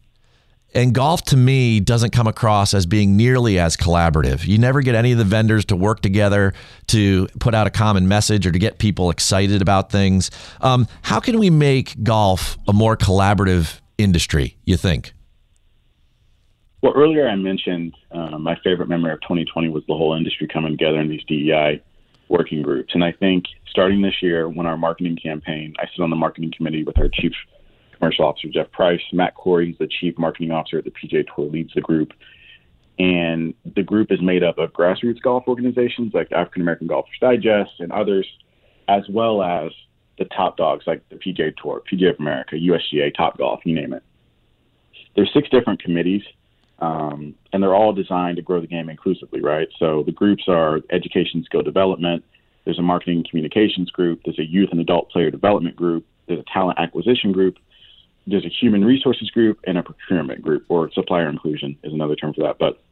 and golf to me doesn't come across as being nearly as collaborative. You never get any of the vendors to work together to put out a common message or to get people excited about things. Um, how can we make golf a more collaborative industry, you think? Well, earlier I mentioned uh, my favorite memory of 2020 was the whole industry coming together in these DEI working groups. And I think starting this year, when our marketing campaign, I sit on the marketing committee with our chief commercial officer Jeff Price. Matt Corey, he's the chief marketing officer at the PGA Tour, leads the group. And the group is made up of grassroots golf organizations like African American Golfers Digest and others, as well as the top dogs like the PGA Tour, PGA of America, USGA, Top Golf, you name it. There's six different committees, um, and they're all designed to grow the game inclusively, right? So the groups are education skill development. There's a marketing communications group. There's a youth and adult player development group. There's a talent acquisition group, there's a human resources group and a procurement group, or supplier inclusion is another term for that. But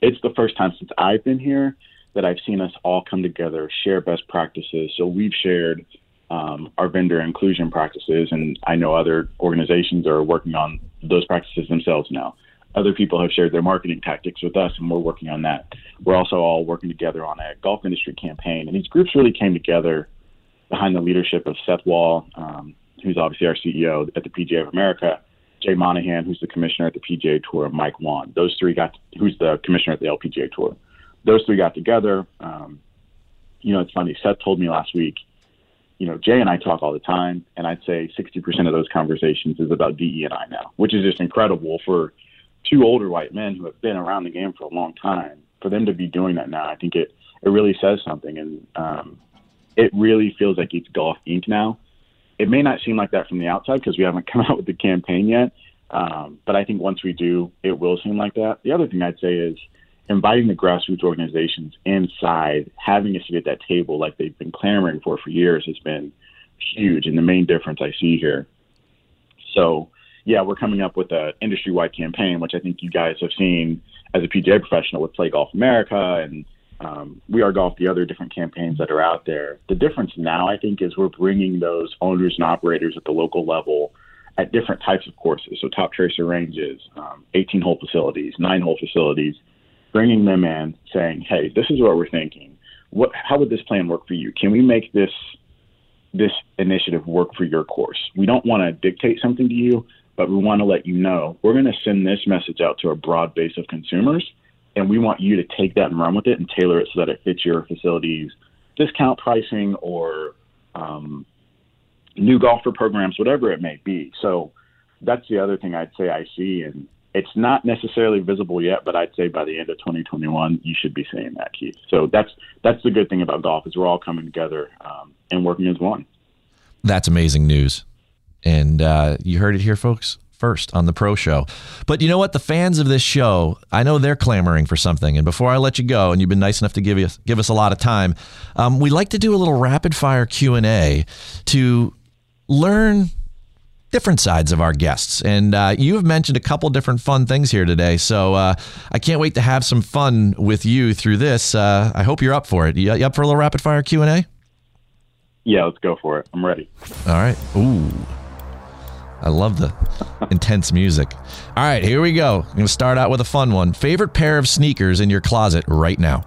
it's the first time since I've been here that I've seen us all come together, share best practices. So we've shared um, our vendor inclusion practices, and I know other organizations are working on those practices themselves now. Other people have shared their marketing tactics with us, and we're working on that. We're also all working together on a golf industry campaign, and these groups really came together behind the leadership of Seth Waugh, um, who's obviously our CEO at the PGA of America, Jay Monahan, who's the commissioner at the PGA Tour, Mike Whan. Those three got, who's the commissioner at the LPGA Tour. Those three got together. Um, you know, it's funny. Seth told me last week, you know, Jay and I talk all the time, and I'd say 60% of those conversations is about DE and I now, which is just incredible for two older white men who have been around the game for a long time. For them to be doing that now, I think it it really says something, and um, it really feels like it's Golf Inc. now it may not seem like that from the outside because we haven't come out with the campaign yet. Um, but I think once we do, it will seem like that. The other thing I'd say is inviting the grassroots organizations inside, having a seat at that table like they've been clamoring for for years has been huge and the main difference I see here. So, yeah, we're coming up with an industry wide campaign, which I think you guys have seen as a PGA professional with Play Golf America and um, we are golf the other different campaigns that are out there. The difference now, I think, is we're bringing those owners and operators at the local level at different types of courses. So Toptracer ranges, um, 18 hole facilities, nine hole facilities, bringing them in, saying, "Hey, this is what we're thinking. What? How would this plan work for you? Can we make this this initiative work for your course? We don't want to dictate something to you." But we want to let you know we're going to send this message out to a broad base of consumers and we want you to take that and run with it and tailor it so that it fits your facility's discount pricing or um, new golfer programs, whatever it may be. So that's the other thing I'd say I see, and it's not necessarily visible yet, but I'd say by the end of 2021, you should be seeing that, Keith. So that's that's the good thing about golf is we're all coming together um, and working as one. That's amazing news, and uh, you heard it here, folks. First on the pro show. But you know what? The fans of this show, I know they're clamoring for something. And before I let you go, and you've been nice enough to give us give us a lot of time, um, we like to do a little rapid fire Q and A to learn different sides of our guests. And uh, you have mentioned a couple different fun things here today. So uh, I can't wait to have some fun with you through this. Uh, I hope you're up for it. You, you up for a little rapid fire Q and A? Yeah, let's go for it. I'm ready. All right. Ooh. I love the intense music. All right, here we go. I'm going to start out with a fun one. Favorite pair of sneakers in your closet right now?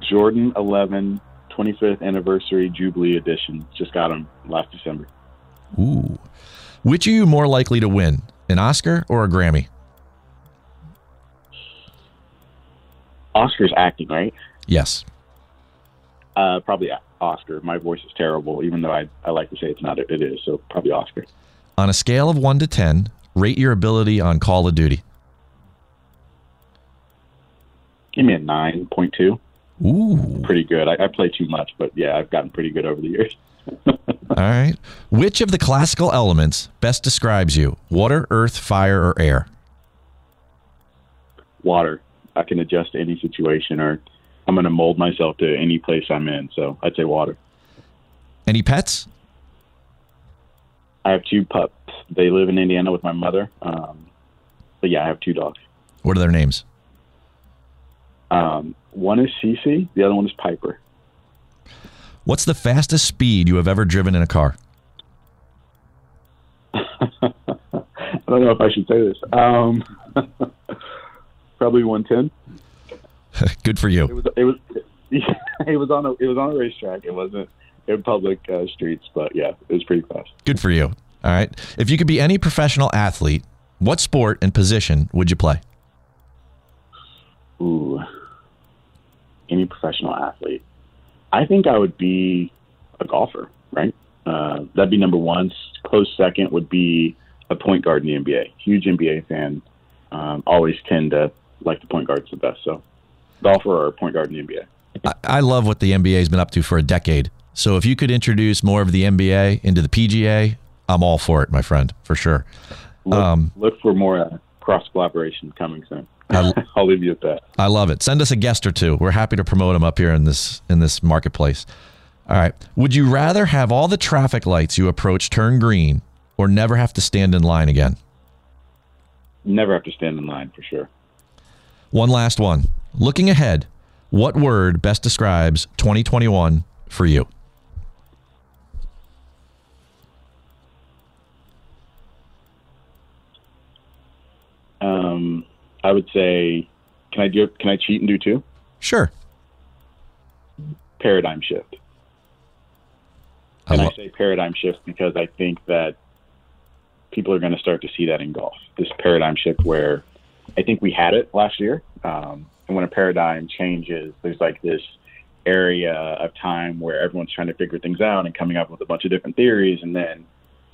Jordan 11 25th anniversary Jubilee edition. Just got them last December. Ooh. Which are you more likely to win, an Oscar or a Grammy? Oscar's acting, right? Yes. Uh, probably Oscar. My voice is terrible, even though I, I like to say it's not. It is. So probably Oscar. On a scale of one to ten, rate your ability on Call of Duty. Give me a nine point two. Ooh, pretty good. I, I play too much, but yeah, I've gotten pretty good over the years. All right. Which of the classical elements best describes you? Water, earth, fire, or air? Water. I can adjust to any situation, or I'm going to mold myself to any place I'm in. So I'd say water. Any pets? I have two pups. They live in Indiana with my mother. Um, but yeah, I have two dogs. What are their names? Um, one is Cece. The other one is Piper. What's the fastest speed you have ever driven in a car? I don't know if I should say this. Um, probably 110. Good for you. It was. It was. It was on a. It was on a racetrack. It wasn't in public uh, streets, but yeah, it was pretty fast. Good for you. All right. If you could be any professional athlete, what sport and position would you play? Ooh, any professional athlete. I think I would be a golfer, right? Uh, that'd be number one. Close second would be a point guard in the NBA. Huge NBA fan. Um, always tend to like the point guards the best. So, golfer or point guard in the NBA. I, I love what the NBA has been up to for a decade. So, if you could introduce more of the NBA into the PGA, I'm all for it, my friend, for sure. Look, um, look for more uh, cross collaboration coming soon. I, will leave you at that. I love it. Send us a guest or two. We're happy to promote them up here in this in this marketplace. All right. Would you rather have all the traffic lights you approach turn green or never have to stand in line again? Never have to stand in line for sure. One last one. Looking ahead, what word best describes 2021 for you? Um, I would say, can I do? Can I cheat and do two? Sure. Paradigm shift. And I, I say paradigm shift because I think that people are going to start to see that in golf. This paradigm shift where I think we had it last year. Um, when a paradigm changes, there's like this area of time where everyone's trying to figure things out and coming up with a bunch of different theories. And then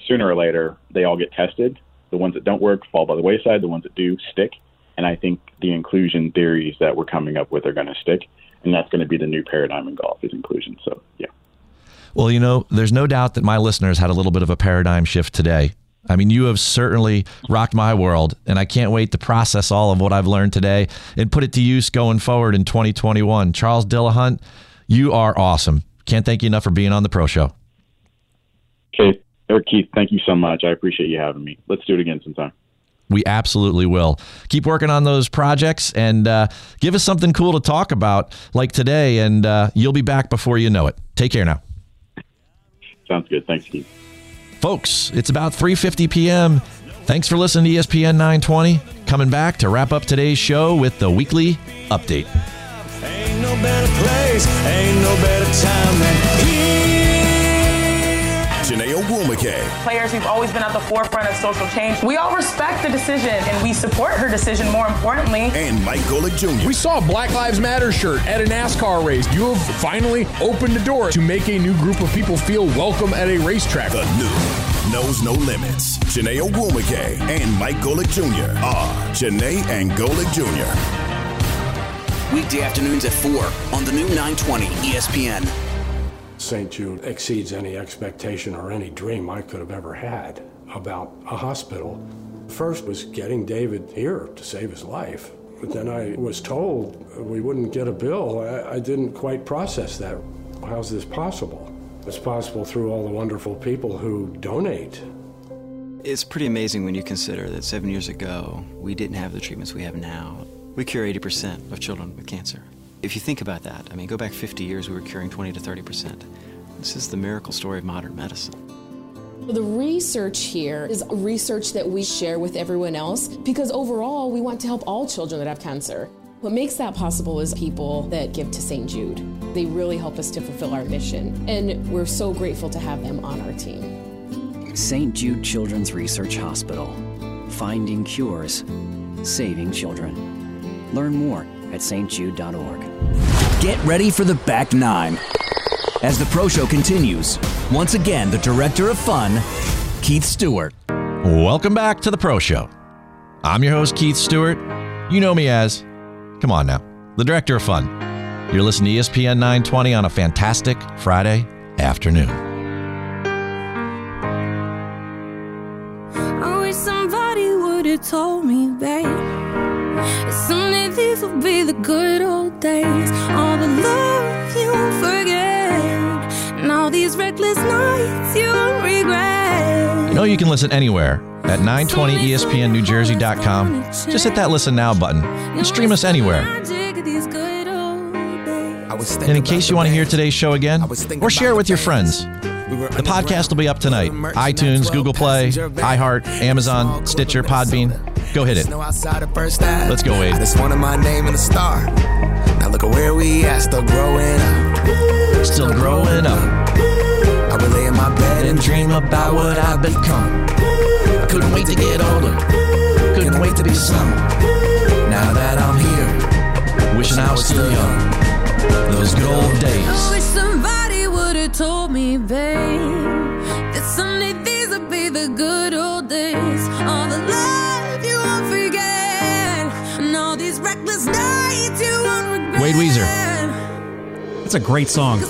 sooner or later, they all get tested. The ones that don't work fall by the wayside. The ones that do stick. And I think the inclusion theories that we're coming up with are going to stick. And that's going to be the new paradigm in golf is inclusion. So, yeah. Well, you know, there's no doubt that my listeners had a little bit of a paradigm shift today. I mean, you have certainly rocked my world, and I can't wait to process all of what I've learned today and put it to use going forward in 2021. Charles Dillahunt, you are awesome. Can't thank you enough for being on the Pro Show. Okay, Eric Keith, thank you so much. I appreciate you having me. Let's do it again sometime. We absolutely will. Keep working on those projects and uh, give us something cool to talk about like today, and uh, you'll be back before you know it. Take care now. Sounds good. Thanks, Keith. Folks, it's about 3:50 p.m. Thanks for listening to ESPN 920. Coming back to wrap up today's show with the weekly update. Janelle Womack. Players who've always been at the forefront of social change. We all respect the decision and we support her decision more importantly. And Mike Golic Jr. We saw a Black Lives Matter shirt at a NASCAR race. You have finally opened the door to make a new group of people feel welcome at a racetrack. The new Knows No Limits. Chiney Ogwumike and Mike Golic Jr. are Chiney and Golic Jr. Weekday afternoons at 4 on the new 920 ESPN. St. Jude exceeds any expectation or any dream I could have ever had about a hospital. First was getting David here to save his life. But then I was told we wouldn't get a bill. I, I didn't quite process that. How's this possible? It's possible through all the wonderful people who donate. It's pretty amazing when you consider that seven years ago, we didn't have the treatments we have now. We cure 80% of children with cancer. If you think about that, I mean, go back 50 years, we were curing 20 to 30%. This is the miracle story of modern medicine. The research here is research that we share with everyone else because overall we want to help all children that have cancer. What makes that possible is people that give to St. Jude. They really help us to fulfill our mission, and we're so grateful to have them on our team. St. Jude Children's Research Hospital. Finding cures, saving children. Learn more at stjude.org. Get ready for the back nine. As the Pro Show continues, once again, the director of fun, Keith Stewart. Welcome back to the Pro Show. I'm your host, Keith Stewart. You know me as, come on now, the director of fun. You're listening to ESPN 920 on a fantastic Friday afternoon. Good old days. All the love you forget. And all these reckless nights you regret. You know you can listen anywhere at 920ESPNNewJersey.com. Just hit that listen now button and stream us anywhere. Magic of these good old days. And in case you want to hear today's show again, or share it with your friends, the podcast will be up tonight. iTunes, Google Play, iHeart, Amazon, Stitcher, Podbean. Go hit it. Let's go, Wade. I just wanted my name in the star. Now look at where we at, still growing up. Still growing up. I would lay in my bed and dream about what I've become. I couldn't wait to get older. Couldn't wait to be some. Now that I'm here, Wishing I was still young. Those good old days. I wish somebody would have told me, babe, that someday these would be the good old days. All the Weezer. It's a great song.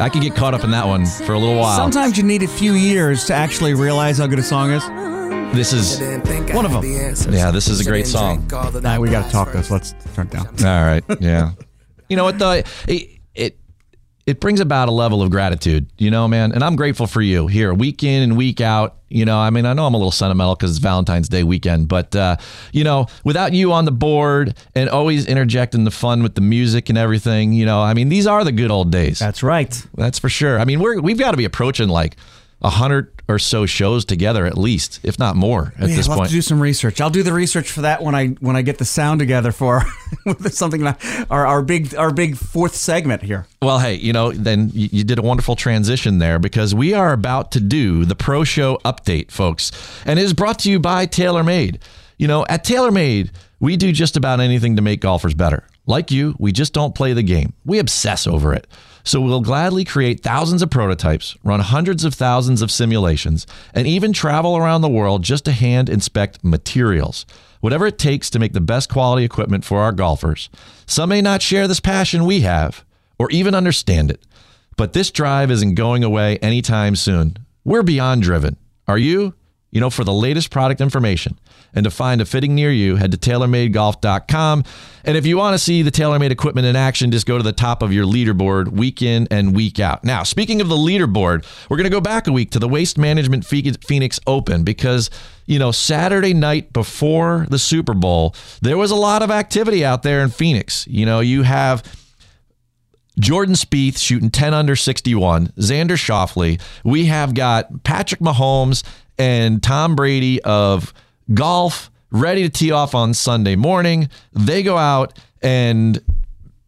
I could get caught up in that one for a little while. Sometimes you need a few years to actually realize how good a song is. This is one of them. Yeah, this is a great song. Nah, we got to talk this. Let's turn it down. All right. Yeah. you know what though? It, it brings about a level of gratitude, you know, man. And I'm grateful for you here, week in and week out. You know, I mean, I know I'm a little sentimental because it's Valentine's Day weekend, but uh, you know, without you on the board and always interjecting the fun with the music and everything, you know, I mean, these are the good old days. That's right. That's for sure. I mean, we're we've got to be approaching like a hundred or so shows together at least, if not more, at Yeah, this we'll have to do some research. I'll do the research for that when I when I get the sound together for something like our our big our big fourth segment here. Well, hey, you know, then you, you did a wonderful transition there because we are about to do the Pro Show update, folks. And it is brought to you by TaylorMade. You know, at TaylorMade, we do just about anything to make golfers better. Like you, we just don't play the game, we obsess over it. So we'll gladly create thousands of prototypes, run hundreds of thousands of simulations, and even travel around the world just to hand inspect materials. Whatever it takes to make the best quality equipment for our golfers. Some may not share this passion we have or even understand it, but this drive isn't going away anytime soon. We're beyond driven. Are you? You know, for the latest product information and to find a fitting near you, head to TaylorMadeGolf.com. And if you want to see the TaylorMade equipment in action, just go to the top of your leaderboard week in and week out. Now, speaking of the leaderboard, we're going to go back a week to the Waste Management Phoenix Open because, you know, Saturday night before the Super Bowl, there was a lot of activity out there in Phoenix. You know, you have Jordan Spieth shooting 10 under 61, Xander Schauffele. We have got Patrick Mahomes and Tom Brady of golf ready to tee off on Sunday morning. They go out and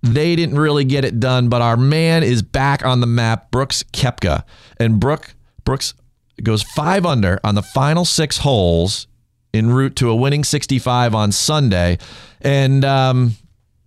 they didn't really get it done, but our man is back on the map, Brooks Koepka. And Brooke Brooks goes five under on the final six holes en route to a winning 65 on Sunday. And, um,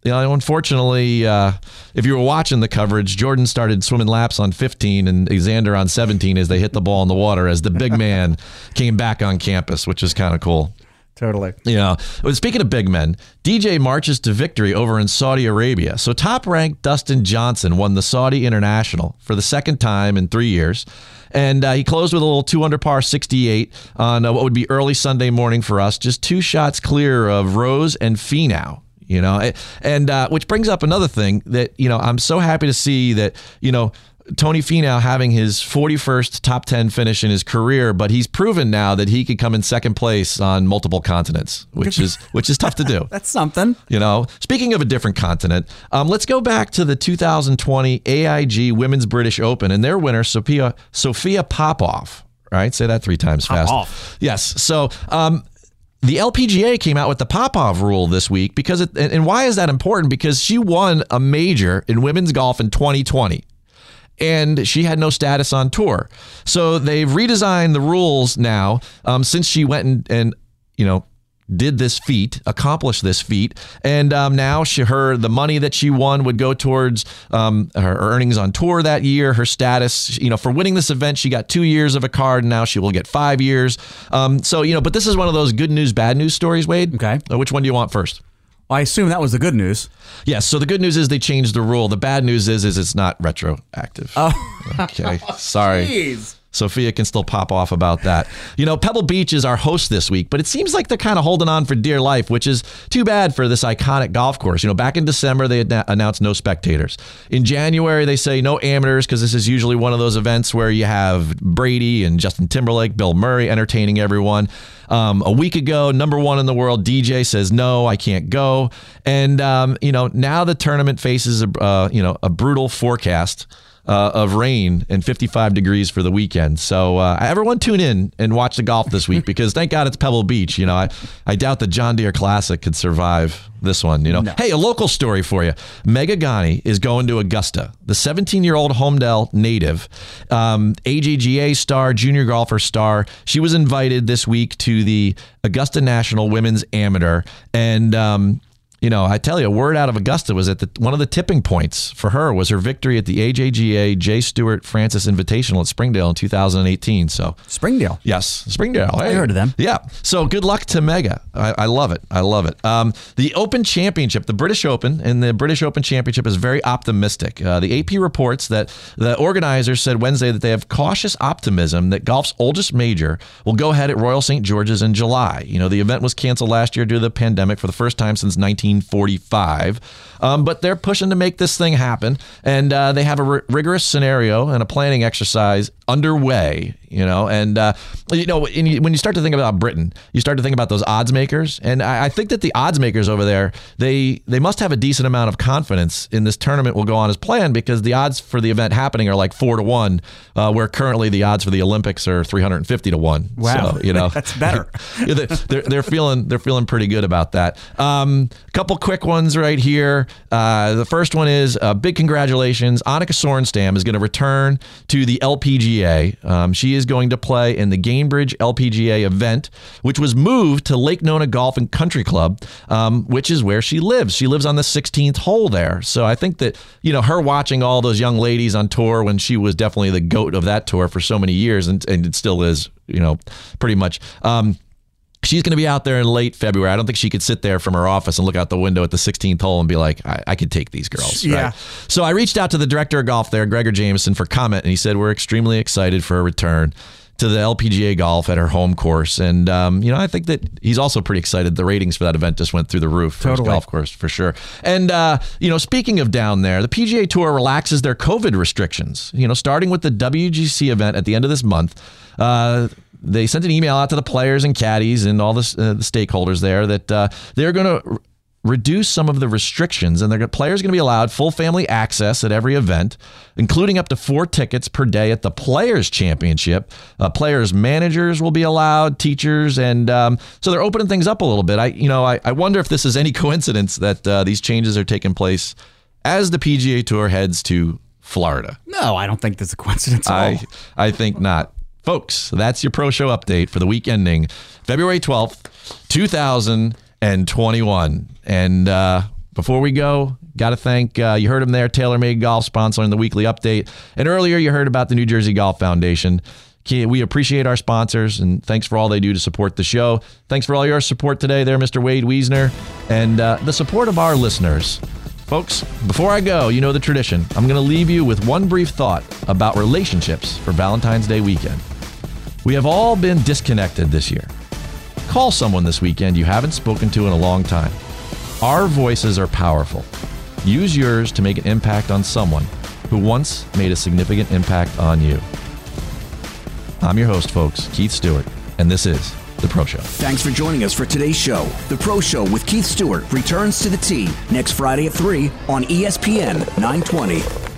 you know, unfortunately, uh, if you were watching the coverage, Jordan started swimming laps on 15 and Xander on 17 as they hit the ball in the water as the big man came back on campus, which is kind of cool. Totally. Know, well, speaking of big men, DJ marches to victory over in Saudi Arabia. So, top ranked Dustin Johnson won the Saudi International for the second time in three years. And uh, he closed with a little two under par 68 on uh, what would be early Sunday morning for us, just two shots clear of Rose and Finau. You know, and uh, which brings up another thing that you know I'm so happy to see that you know Tony Finau having his 41st top 10 finish in his career, but he's proven now that he could come in second place on multiple continents, which is which is tough to do. That's something. You know, speaking of a different continent, um, let's go back to the 2020 AIG Women's British Open and their winner, Sophia Sophia Popov. Right, say that three times fast. Popov. Yes. So. Um, the LPGA came out with the Popov rule this week because it, and why is that important? Because she won a major in women's golf in 2020 and she had no status on tour. So they've redesigned the rules now um, since she went and, and you know did this feat, accomplished this feat, and um, now she her the money that she won would go towards um, her earnings on tour that year. Her status, you know, for winning this event, she got two years of a card. And now she will get five years. Um, so you know, but this is one of those good news, bad news stories. Wade, okay, uh, which one do you want first? I assume that was the good news. Yes. So the good news is they changed the rule. The bad news is is it's not retroactive. Oh, okay. Sorry. Jeez. Sophia can still pop off about that. You know, Pebble Beach is our host this week, but it seems like they're kind of holding on for dear life, which is too bad for this iconic golf course. You know, back in December, they announced no spectators. In January, they say no amateurs because this is usually one of those events where you have Brady and Justin Timberlake, Bill Murray entertaining everyone. Um, a week ago, number one in the world, DJ says no, I can't go, and um, you know now the tournament faces a uh, you know a brutal forecast uh, of rain and 55 degrees for the weekend. So uh, everyone tune in and watch the golf this week because thank God it's Pebble Beach. You know, I, I doubt the John Deere Classic could survive this one. You know, No. hey, a local story for you. Megha Ganne is going to Augusta. The 17 year old Holmdel native, um, AJGA star, junior golfer star. She was invited this week to the Augusta National Women's Amateur, and um, you know, I tell you, a word out of Augusta was that the, one of the tipping points for her was her victory at the AJGA J. Stewart Francis Invitational at Springdale in 2018. So Springdale. Yes, Springdale. I heard of them. Yeah. So good luck to Megha. I, I love it. I love it. Um, the Open Championship, the British Open, and the British Open Championship is very optimistic. Uh, the AP reports that the organizers said Wednesday that they have cautious optimism that golf's oldest major will go ahead at Royal St. George's in July. You know, the event was canceled last year due to the pandemic for the first time since 1945. Um, but they're pushing to make this thing happen, and uh, they have a rigorous scenario and a planning exercise underway. You know, and uh, you know, and you, when you start to think about Britain, you start to think about those odds makers, and I, I think that the odds makers over there, they they must have a decent amount of confidence in this tournament will go on as planned because the odds for the event happening are like four to one, uh, where currently the odds for the Olympics are three hundred and fifty to one. Wow. so, you know That's better. they're, they're feeling they're feeling pretty good about that. Um, couple quick ones right here. Uh, the first one is uh, big congratulations. Annika Sorenstam is going to return to the LPGA. Um, she is going to play in the Gainbridge LPGA event, which was moved to Lake Nona Golf and Country Club, um, which is where she lives. She lives on the 16th hole there. So I think that you know her watching all those young ladies on tour when she was definitely the goat of that tour for so many years, and, and it still is. You know, pretty much. Um, She's going to be out there in late February. I don't think she could sit there from her office and look out the window at the 16th hole and be like, I, I could take these girls. right? Yeah. So I reached out to the director of golf there, Gregor Jameson, for comment, and he said, We're extremely excited for a return to the LPGA golf at her home course. And, um, you know, I think that he's also pretty excited. The ratings for that event just went through the roof for his Totally. golf course for sure. And, uh, you know, speaking of down there, the PGA Tour relaxes their COVID restrictions, you know, starting with the WGC event at the end of this month. Uh, they sent an email out to the players and caddies and all the, uh, the stakeholders there that uh, they're going to reduce some of the restrictions and the players going to be allowed full family access at every event including up to four tickets per day at the players championship uh, players managers will be allowed teachers and um, so they're opening things up a little bit i you know i, I wonder if this is any coincidence that uh, these changes are taking place as the pga tour heads to florida No, I don't think that's a coincidence at all. I I think not. Folks, that's your pro show update for the week ending February 12th, 2021. And uh, before we go, got to thank, uh, you heard him there, TaylorMade Golf sponsoring the weekly update. And earlier you heard about the New Jersey Golf Foundation. We appreciate our sponsors and thanks for all they do to support the show. Thanks for all your support today, there, Mr. Wade Wiesner, and uh, the support of our listeners. Folks, before I go, you know the tradition. I'm going to leave you with one brief thought about relationships for Valentine's Day weekend. We have all been disconnected this year. Call someone this weekend you haven't spoken to in a long time. Our voices are powerful. Use yours to make an impact on someone who once made a significant impact on you. I'm your host, folks, Keith Stewart, and this is The Pro Show. Thanks for joining us for today's show. The Pro Show with Keith Stewart returns to the T next Friday at 3 on ESPN 920.